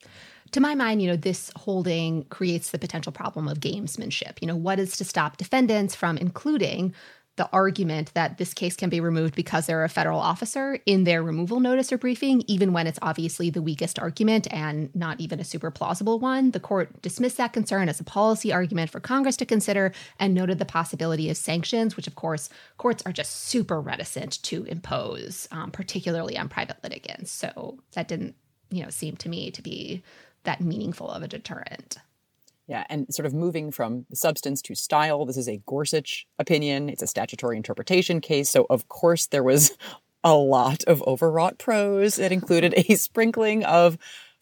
To my mind, you know, this holding creates the potential problem of gamesmanship. You know, what is to stop defendants from including the argument that this case can be removed because they're a federal officer in their removal notice or briefing, even when it's obviously the weakest argument and not even a super plausible one. The court dismissed that concern as a policy argument for Congress to consider and noted the possibility of sanctions, which, of course, courts are just super reticent to impose, um, particularly on private litigants. So that didn't, you know, seem to me to be that meaningful of a deterrent. Yeah, and sort of moving from substance to style. This is a Gorsuch opinion. It's a statutory interpretation case. So, of course, there was a lot of overwrought prose. It included a sprinkling of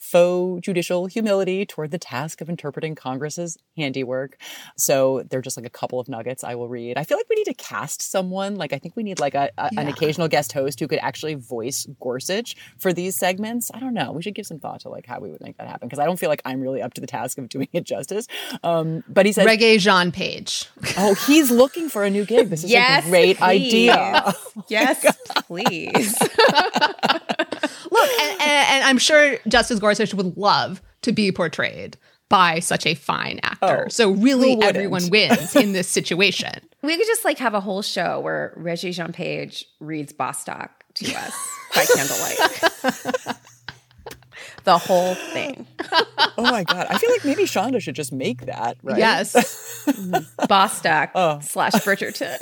faux judicial humility toward the task of interpreting Congress's handiwork. So they're just like a couple of nuggets I will read. I feel like we need to cast someone. Like I think we need like a, a yeah. an occasional guest host who could actually voice Gorsuch for these segments. I don't know. We should give some thought to like how we would make that happen because I don't feel like I'm really up to the task of doing it justice. Um, but he said Regé-Jean Page. Oh, he's looking for a new gig. This is yes, a great please. idea. Oh yes, please. Look, and, and, and, I'm sure Justice Gorsuch would love to be portrayed by such a fine actor. Oh, so really everyone wins in this situation. We could just like have a whole show where Regé-Jean Page reads Bostock to us by candlelight. the whole thing. oh my god! I feel like maybe Shonda should just make that. Right? Yes, Bostock oh. slash Bridgerton.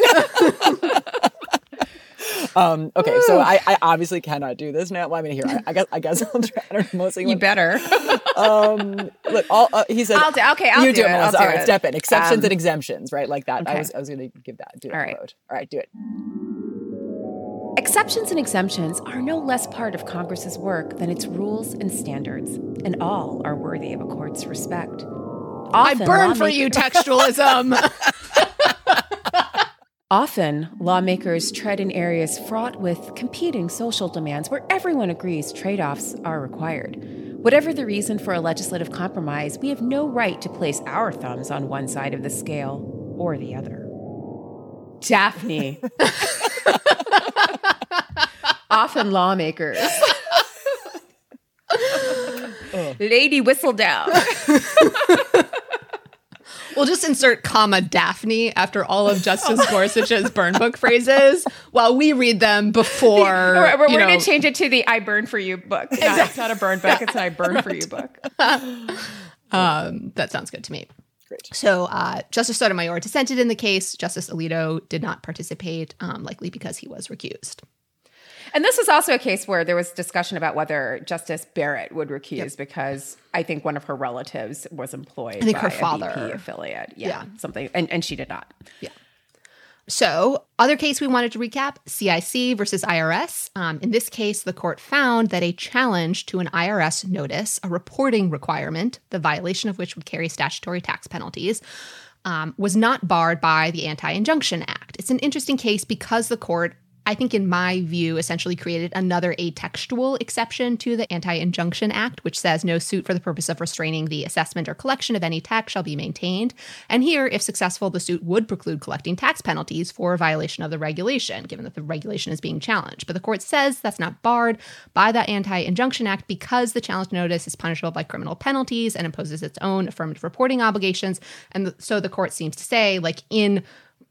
Um, okay, so I, I, obviously cannot do this now. Well, I mean, here, I, I guess, I guess I'll try. I don't know, mostly. You better. um, look, all, uh, he said. I'll do. Okay, I'll you do, do it. I'll do all right, it. step in. Exceptions um, and exemptions, right? Like that. Okay. I was, I was going to give that. Do that all right. Road. All right, do it. Exceptions and exemptions are no less part of Congress's work than its rules and standards, and all are worthy of a court's respect. Often I burn for you, textualism. Often, lawmakers tread in areas fraught with competing social demands where everyone agrees trade offs are required. Whatever the reason for a legislative compromise, we have no right to place our thumbs on one side of the scale or the other. Daphne. Often, lawmakers. Lady Whistledown. We'll just insert comma Daphne after all of Justice Gorsuch's burn book phrases while we read them before. we're, we're, we're going to change it to the I burn for you book. Exactly. it's not a burn book, it's an I burn for you book. um, that sounds good to me. Great. So, uh, Justice Sotomayor dissented in the case. Justice Alito did not participate, um, likely because he was recused. And this was also a case where there was discussion about whether Justice Barrett would recuse yep. because I think one of her relatives was employed I think by her father. BP affiliate. Yeah, yeah, something, and, and she did not. Yeah. So, other case we wanted to recap CIC versus IRS. Um, in this case, the court found that a challenge to an IRS notice, a reporting requirement, the violation of which would carry statutory tax penalties, um, was not barred by the Anti Injunction Act. It's an interesting case because the court I think, in my view, essentially created another atextual exception to the Anti Injunction Act, which says no suit for the purpose of restraining the assessment or collection of any tax shall be maintained. And here, if successful, the suit would preclude collecting tax penalties for violation of the regulation, given that the regulation is being challenged. But the court says that's not barred by the Anti Injunction Act because the challenge notice is punishable by criminal penalties and imposes its own affirmative reporting obligations. And so the court seems to say, like, in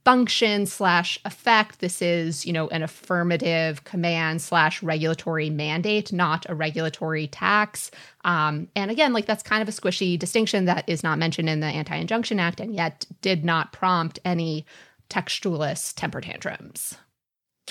function slash effect. This is, you know, an affirmative command slash regulatory mandate, not a regulatory tax. Um, and again, like that's kind of a squishy distinction that is not mentioned in the Anti Injunction Act and yet did not prompt any textualist temper tantrums.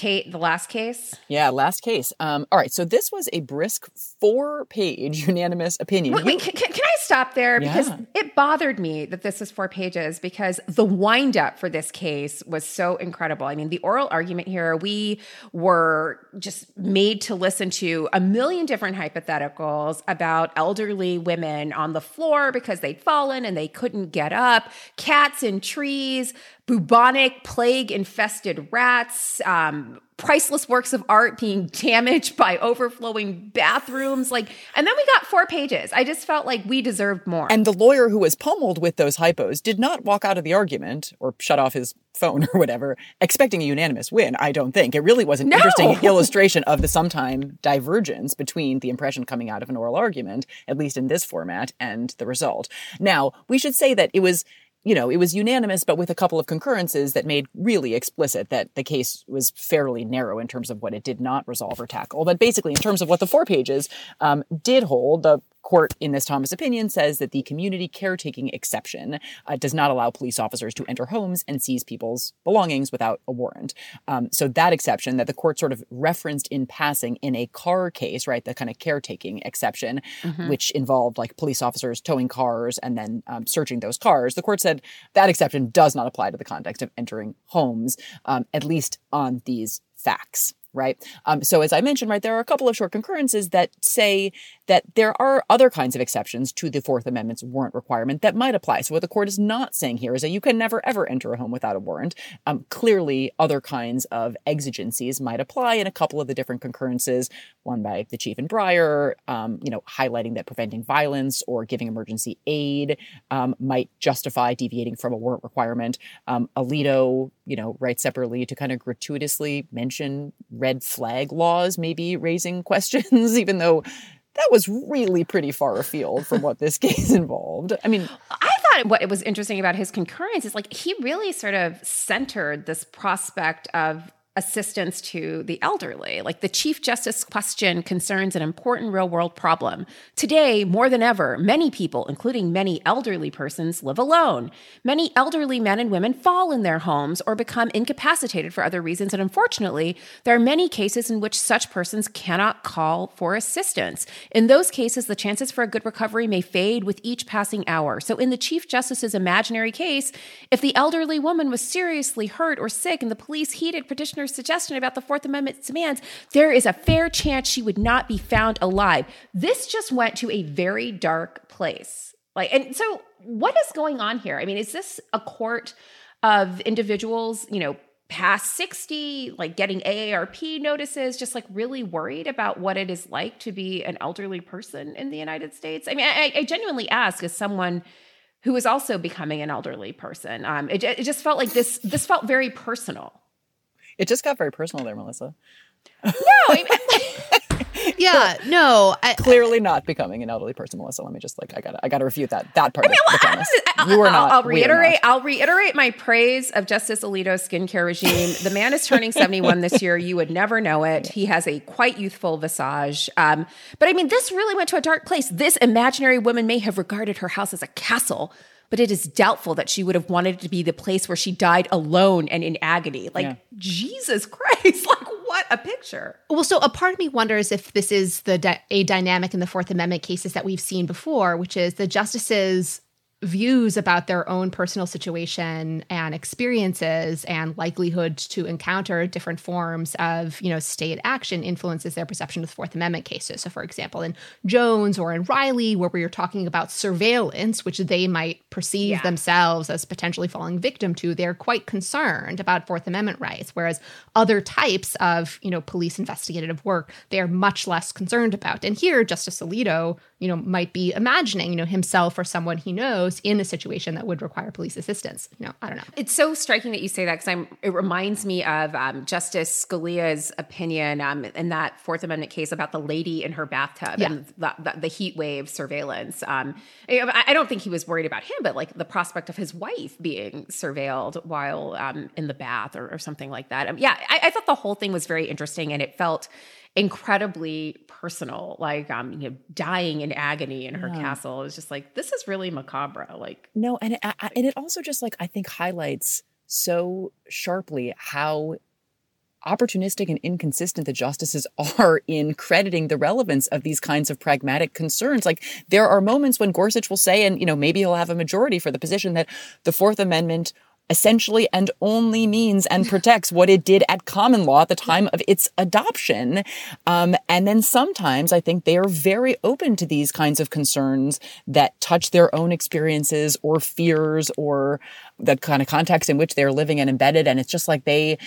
Kate, the last case? Yeah, last case. Um, all right, so this was a brisk four page unanimous opinion. Wait, wait can, can, I stop there? Because Yeah. it bothered me that this was four pages because the windup for this case was so incredible. I mean, the oral argument here, we were just made to listen to a million different hypotheticals about elderly women on the floor because they'd fallen and they couldn't get up, cats in trees, bubonic plague infested rats, um, priceless works of art being damaged by overflowing bathrooms. Like, and then we got four pages. I just felt like we deserved more. And the lawyer who was pummeled with those hypos did not walk out of the argument or shut off his phone or whatever, expecting a unanimous win. I don't think. It really was an No! interesting illustration of the sometime divergence between the impression coming out of an oral argument, at least in this format, and the result. Now, we should say that it was you know, it was unanimous, but with a couple of concurrences that made really explicit that the case was fairly narrow in terms of what it did not resolve or tackle. But basically, in terms of what the four pages um, did hold, the court in this Thomas opinion says that the community caretaking exception uh, does not allow police officers to enter homes and seize people's belongings without a warrant. Um, so that exception that the court sort of referenced in passing in a car case, right, the kind of caretaking exception, Mhm. which involved like police officers towing cars and then um, searching those cars, the court said that exception does not apply to the context of entering homes, um, at least on these facts. Right. Um, so, as I mentioned, right, there are a couple of short concurrences that say that there are other kinds of exceptions to the Fourth Amendment's warrant requirement that might apply. So, what the court is not saying here is that you can never, ever enter a home without a warrant. Um, clearly, other kinds of exigencies might apply in a couple of the different concurrences, one by the chief and Breyer, um, you know, highlighting that preventing violence or giving emergency aid um, might justify deviating from a warrant requirement. Um, Alito, you know, writes separately to kind of gratuitously mention red flag laws, maybe raising questions, even though that was really pretty far afield from what this case involved. I mean, I thought what was interesting about his concurrence is like he really sort of centered this prospect of assistance to the elderly. Like the Chief Justice question concerns an important real world problem. Today, more than ever, many people, including many elderly persons, live alone. Many elderly men and women fall in their homes or become incapacitated for other reasons. And unfortunately, there are many cases in which such persons cannot call for assistance. In those cases, the chances for a good recovery may fade with each passing hour. So, in the Chief Justice's imaginary case, if the elderly woman was seriously hurt or sick and the police heeded petitioner's suggestion about the Fourth Amendment's demands, there is a fair chance she would not be found alive. This just went to a very dark place. Like, and so what is going on here? I mean, is this a court of individuals, you know, past 60, like getting AARP notices, just like really worried about what it is like to be an elderly person in the United States? I mean, I, I genuinely ask as someone who is also becoming an elderly person. Um, it, it just felt like this. This felt very personal. It just got very personal there, Melissa. No, I mean, yeah, no, I, Clearly not becoming an elderly person, Melissa. Let me just like I got I got to refute that that part I mean, of well, the I you are I'll- not. I'll reiterate. not. I'll reiterate my praise of Justice Alito's skincare regime. The man is turning seventy-one this year. You would never know it. He has a quite youthful visage. Um, but I mean, this really went to a dark place. This imaginary woman may have regarded her house as a castle. But it is doubtful that she would have wanted it to be the place where she died alone and in agony. Like, Yeah. Jesus Christ, like, what a picture. Well, so a part of me wonders if this is the dy- a dynamic in the Fourth Amendment cases that we've seen before, which is the justices' views about their own personal situation and experiences and likelihood to encounter different forms of, you know, state action influences their perception of the Fourth Amendment cases. So, for example, in Jones or in Riley, where we are talking about surveillance, which they might perceive Yeah. themselves as potentially falling victim to, they're quite concerned about Fourth Amendment rights. Whereas other types of, you know, police investigative work, they are much less concerned about. And here, Justice Alito, you know, might be imagining, you know, himself or someone he knows in a situation that would require police assistance. You know, I don't know. It's so striking that you say that because I'm. It reminds me of um, Justice Scalia's opinion um, in that Fourth Amendment case about the lady in her bathtub Yeah. and the, the, the heat wave surveillance. Um, I, I don't think he was worried about him, but like the prospect of his wife being surveilled while um, in the bath or, or something like that. Um, yeah, I, I thought the whole thing was very interesting, and it felt incredibly personal, like um, you know, dying in agony in her Yeah. castle. It was just like this is really macabre. Like No, and it, I- and it also just like I think highlights so sharply how opportunistic and inconsistent the justices are in crediting the relevance of these kinds of pragmatic concerns. Like there are moments when Gorsuch will say, and you know maybe he'll have a majority for the position that the Fourth Amendment essentially and only means and protects what it did at common law at the time of its adoption. Um, and then sometimes I think they are very open to these kinds of concerns that touch their own experiences or fears or the kind of context in which they're living and embedded. And it's just like they,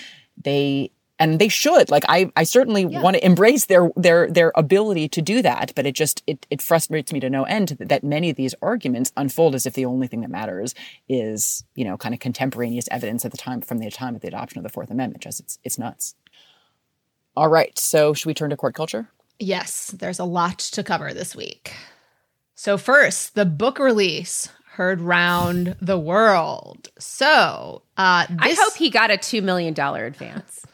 they, and they should like I, I certainly want to embrace their their their ability to do that but it just it, it frustrates me to no end that, that many of these arguments unfold as if the only thing that matters is you know kind of contemporaneous evidence at the time from the time of the adoption of the fourth amendment just it's it's nuts all right so should we turn to court culture Yes, there's a lot to cover this week. So, first, the book release heard round the world. So, uh, I hope he got a two million dollar advance.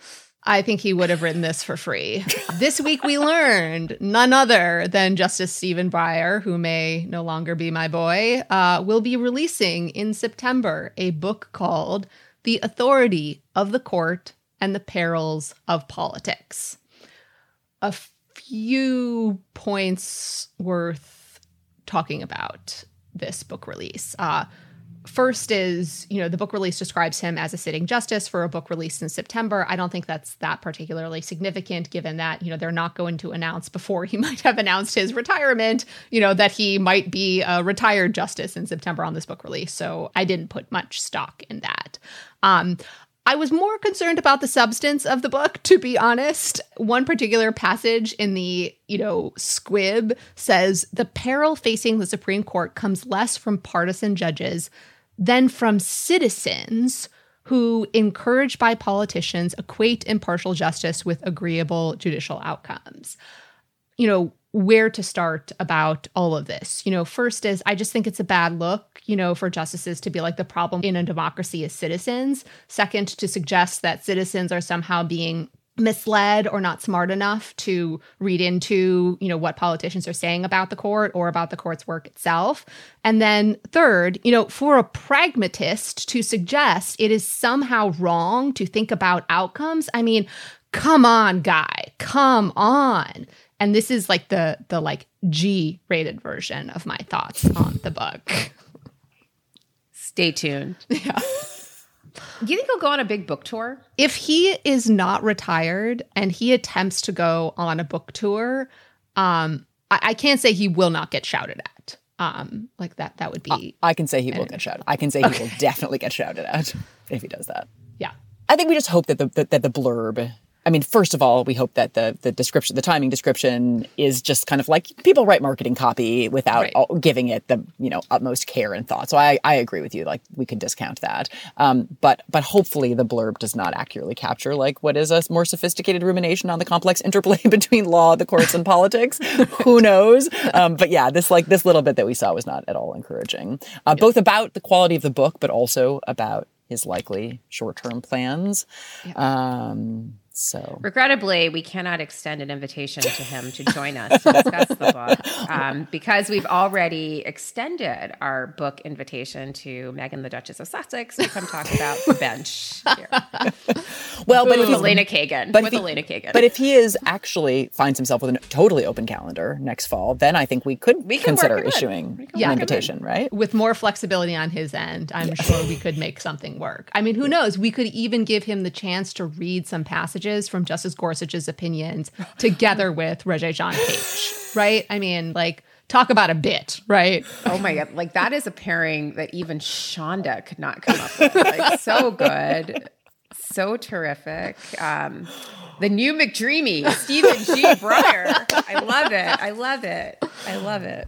I think he would have written this for free. this week we learned none other than Justice Stephen Breyer, who may no longer be my boy, uh, will be releasing in September a book called The Authority of the Court and the Perils of Politics. A few points worth talking about this book release. Uh, First is, you know, the book release describes him as a sitting justice for a book released in September. I don't think that's that particularly significant given that, you know, they're not going to announce before he might have announced his retirement, you know, that he might be a retired justice in September on this book release. So I didn't put much stock in that. Um, I was more concerned about the substance of the book, to be honest. One particular passage in the, you know, squib says the peril facing the Supreme Court comes less from partisan judges than from citizens who, encouraged by politicians, equate impartial justice with agreeable judicial outcomes. You know, where to start about all of this. You know, first is I just think it's a bad look, you know, for justices to be like the problem in a democracy is citizens. Second, to suggest that citizens are somehow being misled or not smart enough to read into, you know, what politicians are saying about the court or about the court's work itself. And then third, you know, for a pragmatist to suggest it is somehow wrong to think about outcomes, I mean, come on, guy, come on and this is like the the like G rated version of my thoughts on the book. Stay tuned. Yeah. Do you think he'll go on a big book tour? If he is not retired and he attempts to go on a book tour, um, I, I can't say he will not get shouted at. Um, like that, that would be. I can say he will get shouted. I can say he will definitely get shouted at if he does that. Yeah. I think we just hope that the that, that the blurb. I mean, first of all, we hope that the the description, the timing description, is just kind of like people write marketing copy without Right. all, giving it the you know utmost care and thought. So I I agree with you. Like we can discount that. Um, but but hopefully the blurb does not accurately capture like what is a more sophisticated rumination on the complex interplay between law, the courts, and politics. Who knows? Um, but yeah, this like this little bit that we saw was not at all encouraging. Uh, Both about the quality of the book, but also about his likely short-term plans. Um, so Regrettably, we cannot extend an invitation to him to join us to discuss the book um, because we've already extended our book invitation to Meghan, the Duchess of Sussex, to come talk about the bench here. well, but if with Elena Kagan. but with if he- Elena Kagan. But if he is actually finds himself with a totally open calendar next fall, then I think we could We consider work it in. issuing Yeah. an invitation, right? With more flexibility on his end, I'm sure we could make something work. I mean, who knows? We could even give him the chance to read some passages from Justice Gorsuch's opinions together with Regé Jean Page, right? I mean, like, talk about a bit, right? oh my god, like that is a pairing that even Shonda could not come up with. Like so good, so terrific. Um, the new McDreamy, Stephen G. Breyer. I love it. I love it. I love it.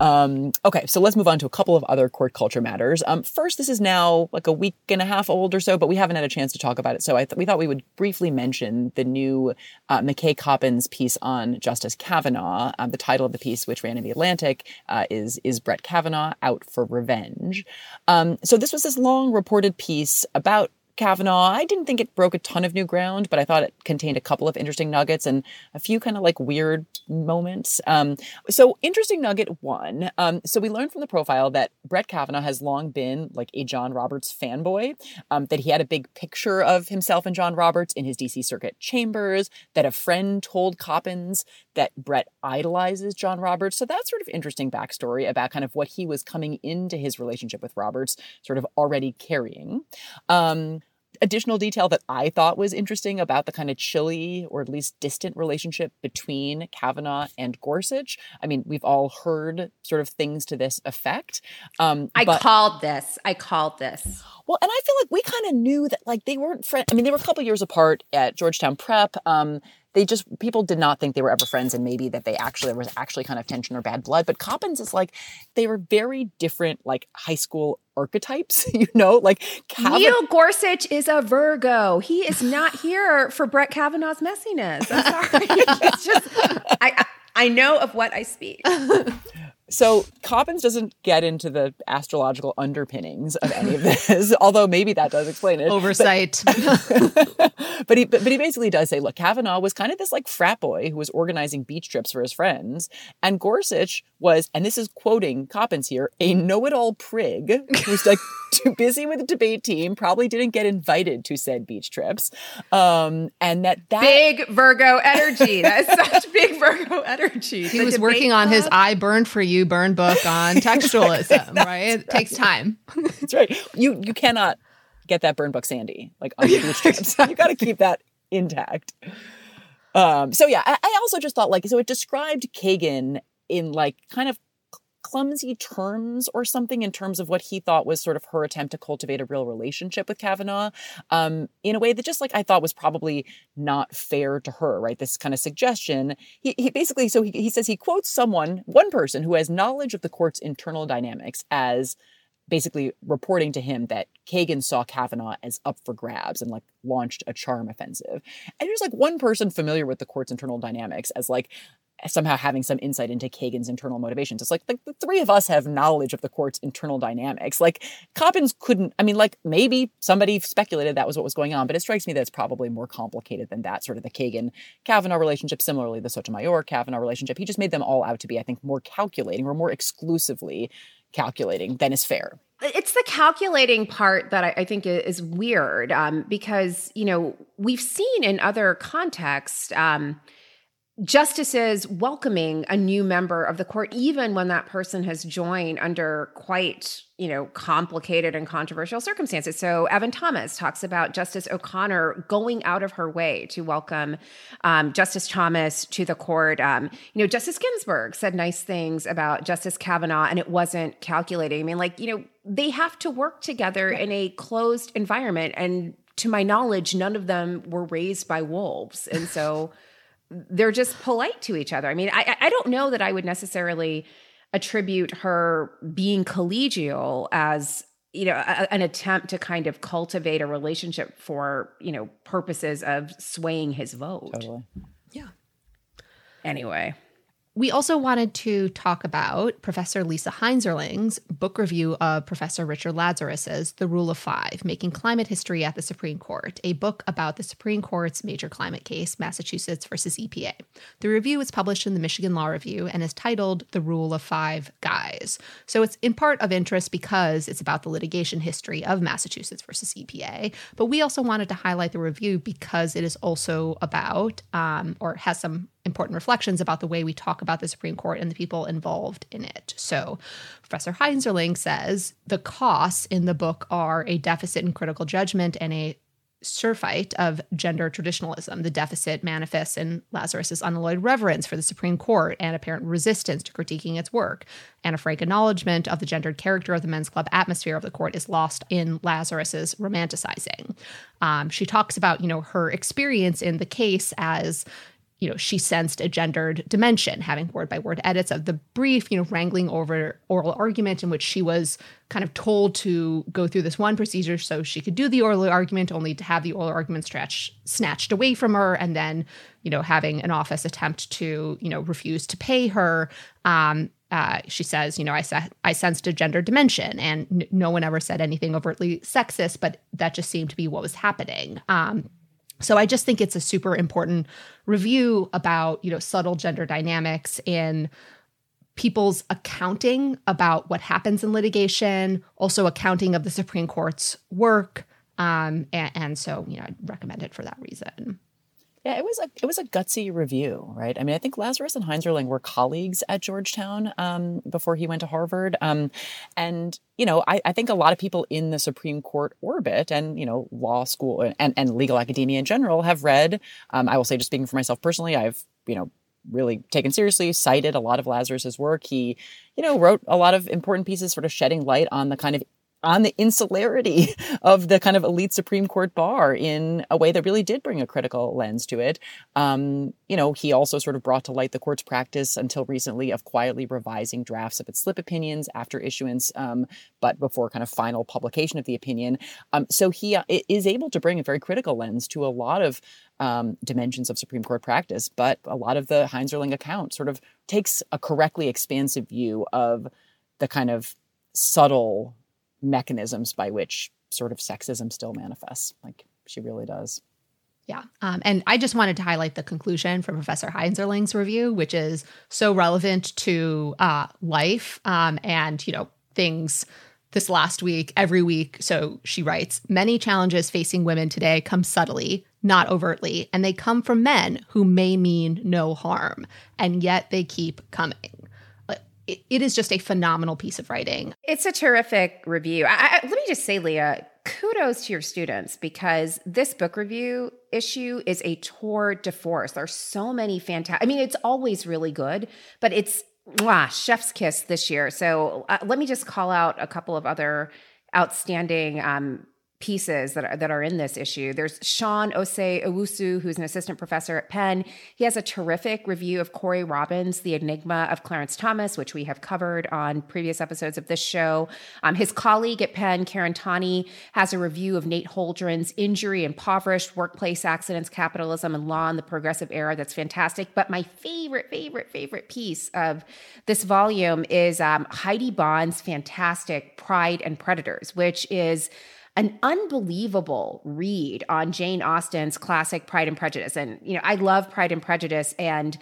Um, okay, so let's move on to a couple of other court culture matters. Um, first, this is now like a week and a half old or so, but we haven't had a chance to talk about it. So I th- we thought we would briefly mention the new uh, McKay Coppins piece on Justice Kavanaugh. Um, the title of the piece, which ran in the Atlantic, uh, is "Is Brett Kavanaugh Out for Revenge?" Um, so this was this long reported piece about Kavanaugh, I didn't think it broke a ton of new ground, but I thought it contained a couple of interesting nuggets and a few kind of like weird moments. Um, so, interesting nugget one. Um, so, we learned from the profile that Brett Kavanaugh has long been like a John Roberts fanboy, um, that he had a big picture of himself and John Roberts in his DC Circuit chambers, that a friend told Coppins that Brett idolizes John Roberts. So, that's sort of interesting backstory about kind of what he was coming into his relationship with Roberts sort of already carrying. Um, additional detail that I thought was interesting about the kind of chilly or at least distant relationship between Kavanaugh and Gorsuch. I mean, we've all heard sort of things to this effect. Um, I but, called this. I called this. Well, and I feel like we kind of knew that like they weren't friends. I mean, they were a couple years apart at Georgetown Prep. Um, they just people did not think they were ever friends and maybe that they actually there was actually kind of tension or bad blood but coppins is like they were very different like high school archetypes you know like neil gorsuch is a virgo. He is not here for brett kavanaugh's messiness. I'm sorry. It's just I, I know of what i speak so Coppins doesn't get into the astrological underpinnings of any of this, although maybe that does explain it. Oversight. But, but he but, but, he basically does say, look, Kavanaugh was kind of this like frat boy who was organizing beach trips for his friends, and Gorsuch was, and this is quoting Coppins here, a know-it-all prig who's like too busy with the debate team, probably didn't get invited to said beach trips, um, and that that big Virgo energy. That's such big Virgo energy. He the was working club. on his "I burn for You." Burn book on textualism, right? It takes time. That's right. You you cannot get that burn book Sandy like on the beach trips. You got to keep that intact. Um, so yeah, I, I also just thought like so it described Kagan in like kind of clumsy terms or something in terms of what he thought was sort of her attempt to cultivate a real relationship with Kavanaugh um, in a way that just like I thought was probably not fair to her, right? This kind of suggestion. He, he basically, so he, he says he quotes someone, one person who has knowledge of the court's internal dynamics as basically reporting to him that Kagan saw Kavanaugh as up for grabs and like launched a charm offensive. And there's like one person familiar with the court's internal dynamics as like somehow having some insight into Kagan's internal motivations. It's like the, the three of us have knowledge of the court's internal dynamics. Like Coppins couldn't, I mean, like maybe somebody speculated that was what was going on, but it strikes me that it's probably more complicated than that. Sort of the Kagan Kavanaugh relationship, similarly the Sotomayor Kavanaugh relationship. He just made them all out to be, I think, more calculating or more exclusively calculating than is fair. It's the calculating part that I, I think is weird um, because, you know, we've seen in other contexts, um, justices welcoming a new member of the court even when that person has joined under quite you know complicated and controversial circumstances. So evan thomas talks about justice o'connor going out of her way to welcome um, justice thomas to the court. Um, you know justice ginsburg said nice things about justice kavanaugh and it wasn't calculating. I mean like you know they have to work together in a closed environment and to my knowledge none of them were raised by wolves. And so they're just polite to each other. I mean, I, I don't know that I would necessarily attribute her being collegial as you know a, an attempt to kind of cultivate a relationship for you know purposes of swaying his vote. Totally. Yeah. Anyway. We also wanted to talk about Professor Lisa Heinzerling's book review of Professor Richard Lazarus's The Rule of Five Making Climate History at the Supreme Court, a book about the Supreme Court's major climate case, Massachusetts versus EPA. The review is published in the Michigan Law Review and is titled The Rule of Five Guys. So it's in part of interest because it's about the litigation history of Massachusetts versus EPA, but we also wanted to highlight the review because it is also about, um, or has some important reflections about the way we talk about the Supreme Court and the people involved in it. So, Professor Heinzerling says the costs in the book are a deficit in critical judgment and a surfeit of gender traditionalism. The deficit manifests in Lazarus's unalloyed reverence for the Supreme Court and apparent resistance to critiquing its work. And a frank acknowledgement of the gendered character of the men's club atmosphere of the court is lost in Lazarus's romanticizing. Um, she talks about, you know, her experience in the case as you know, she sensed a gendered dimension, having word by word edits of the brief, you know, wrangling over oral argument in which she was kind of told to go through this one procedure so she could do the oral argument, only to have the oral argument stretch, snatched away from her, and then, you know, having an office attempt to, you know, refuse to pay her. Um, uh, she says, you know, I, sa- I sensed a gender dimension, and n- no one ever said anything overtly sexist, but that just seemed to be what was happening. Um, so I just think it's a super important review about, you know, subtle gender dynamics in people's accounting about what happens in litigation, also accounting of the Supreme Court's work. Um, and, and so, you know, I'd recommend it for that reason. Yeah, it was a it was a gutsy review, right? I mean, I think Lazarus and Heinzerling were colleagues at Georgetown um, before he went to Harvard, um, and you know, I, I, think a lot of people in the Supreme Court orbit and you know, law school and and legal academia in general have read. Um, I will say, just speaking for myself personally, I've you know really taken seriously, cited a lot of Lazarus's work. He, you know, wrote a lot of important pieces, sort of shedding light on the kind of on the insularity of the kind of elite Supreme Court bar in a way that really did bring a critical lens to it. Um, you know, he also sort of brought to light the court's practice until recently of quietly revising drafts of its slip opinions after issuance, um, but before kind of final publication of the opinion. Um, so he uh, is able to bring a very critical lens to a lot of um, dimensions of Supreme Court practice, but a lot of the Heinzerling account sort of takes a correctly expansive view of the kind of subtle mechanisms by which sort of sexism still manifests. Like she really does. Yeah. Um, and I just wanted to highlight the conclusion from Professor Heinzerling's review, which is so relevant to uh, life um, and, you know, things this last week, every week. So she writes Many challenges facing women today come subtly, not overtly, and they come from men who may mean no harm, and yet they keep coming it, it is just a phenomenal piece of writing. It's a terrific review. I, I, let me just say, Leah, kudos to your students because this book review issue is a tour de force. There's so many fantastic. I mean, it's always really good, but it's wow, chef's kiss this year. So uh, let me just call out a couple of other outstanding um, pieces that are, that are in this issue. There's Shaun Ossei-Owusu, who's an assistant professor at Penn. He has a terrific review of Corey Robin's, The Enigma of Clarence Thomas, which we have covered on previous episodes of this show. Um, his colleague at Penn, Karen Tani, has a review of Nate Holdren's Injury, Impoverished, Workplace Accidents, Capitalism, and Law in the Progressive Era. That's fantastic. But my favorite, favorite, favorite piece of this volume is um, Heidi Bond's fantastic Pride and Predators, which is an unbelievable read on Jane Austen's classic Pride and Prejudice. And, you know, I love Pride and Prejudice. And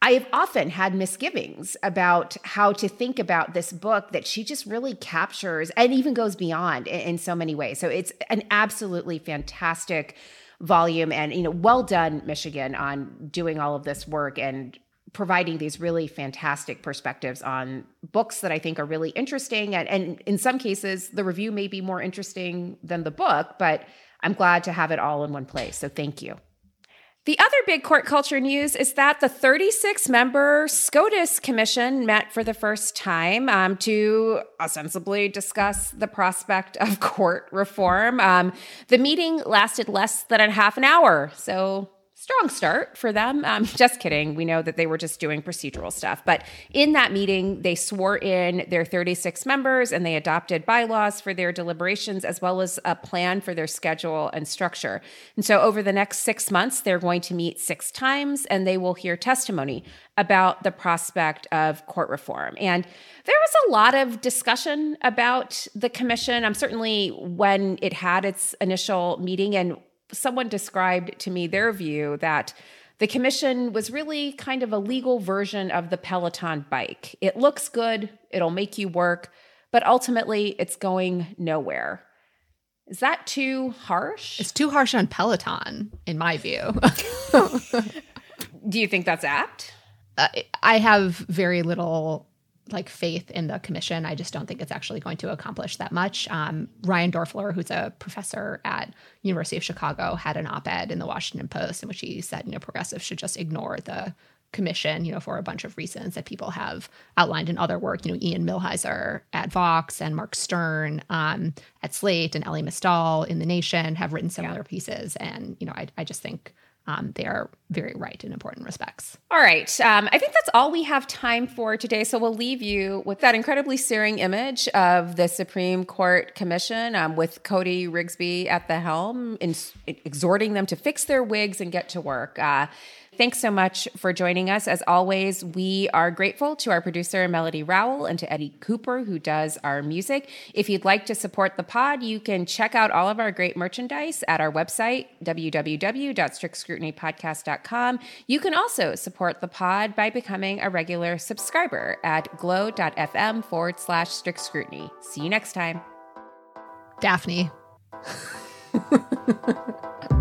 I've often had misgivings about how to think about this book that she just really captures and even goes beyond in, in so many ways. So it's an absolutely fantastic volume and you know well done michigan on doing all of this work and providing these really fantastic perspectives on books that I think are really interesting. And, and in some cases, the review may be more interesting than the book, but I'm glad to have it all in one place. So thank you. The other big court culture news is that the 36 member SCOTUS Commission met for the first time um, to ostensibly discuss the prospect of court reform. Um, the meeting lasted less than a half an hour, so strong start for them. Um, just kidding. We know that they were just doing procedural stuff. But in that meeting, they swore in their 36 members and they adopted bylaws for their deliberations as well as a plan for their schedule and structure. And so over the next six months, they're going to meet six times and they will hear testimony about the prospect of court reform. And there was a lot of discussion about the commission. I'm um, certainly when it had its initial meeting and someone described to me their view that the commission was really kind of a legal version of the Peloton bike. It looks good, it'll make you work, but ultimately it's going nowhere. Is that too harsh? It's too harsh on Peloton, in my view. Do you think that's apt? Uh, I have very little like faith in the commission. I just don't think it's actually going to accomplish that much. Um, Ryan Doerfler, who's a professor at University of Chicago, had an op-ed in the Washington Post in which he said, you know, progressives should just ignore the commission, you know, for a bunch of reasons that people have outlined in other work. You know, Ian Millhiser at Vox and Mark Stern um, at Slate and Elie Mystal in The Nation have written similar yeah. pieces. And, you know, I, I just think um, they are very right in important respects. All right. Um, I think that's all we have time for today. So we'll leave you with that incredibly searing image of the Supreme Court Commission um, with Cody Rigsby at the helm, in, exhorting them to fix their wigs and get to work. Uh, Thanks so much for joining us. As always, we are grateful to our producer, Melody Rowell, and to Eddie Cooper, who does our music. If you'd like to support the pod, you can check out all of our great merchandise at our website, www.strictscrutinypodcast.com. You can also support the pod by becoming a regular subscriber at glow.fm forward slash strict scrutiny. See you next time. Daphne.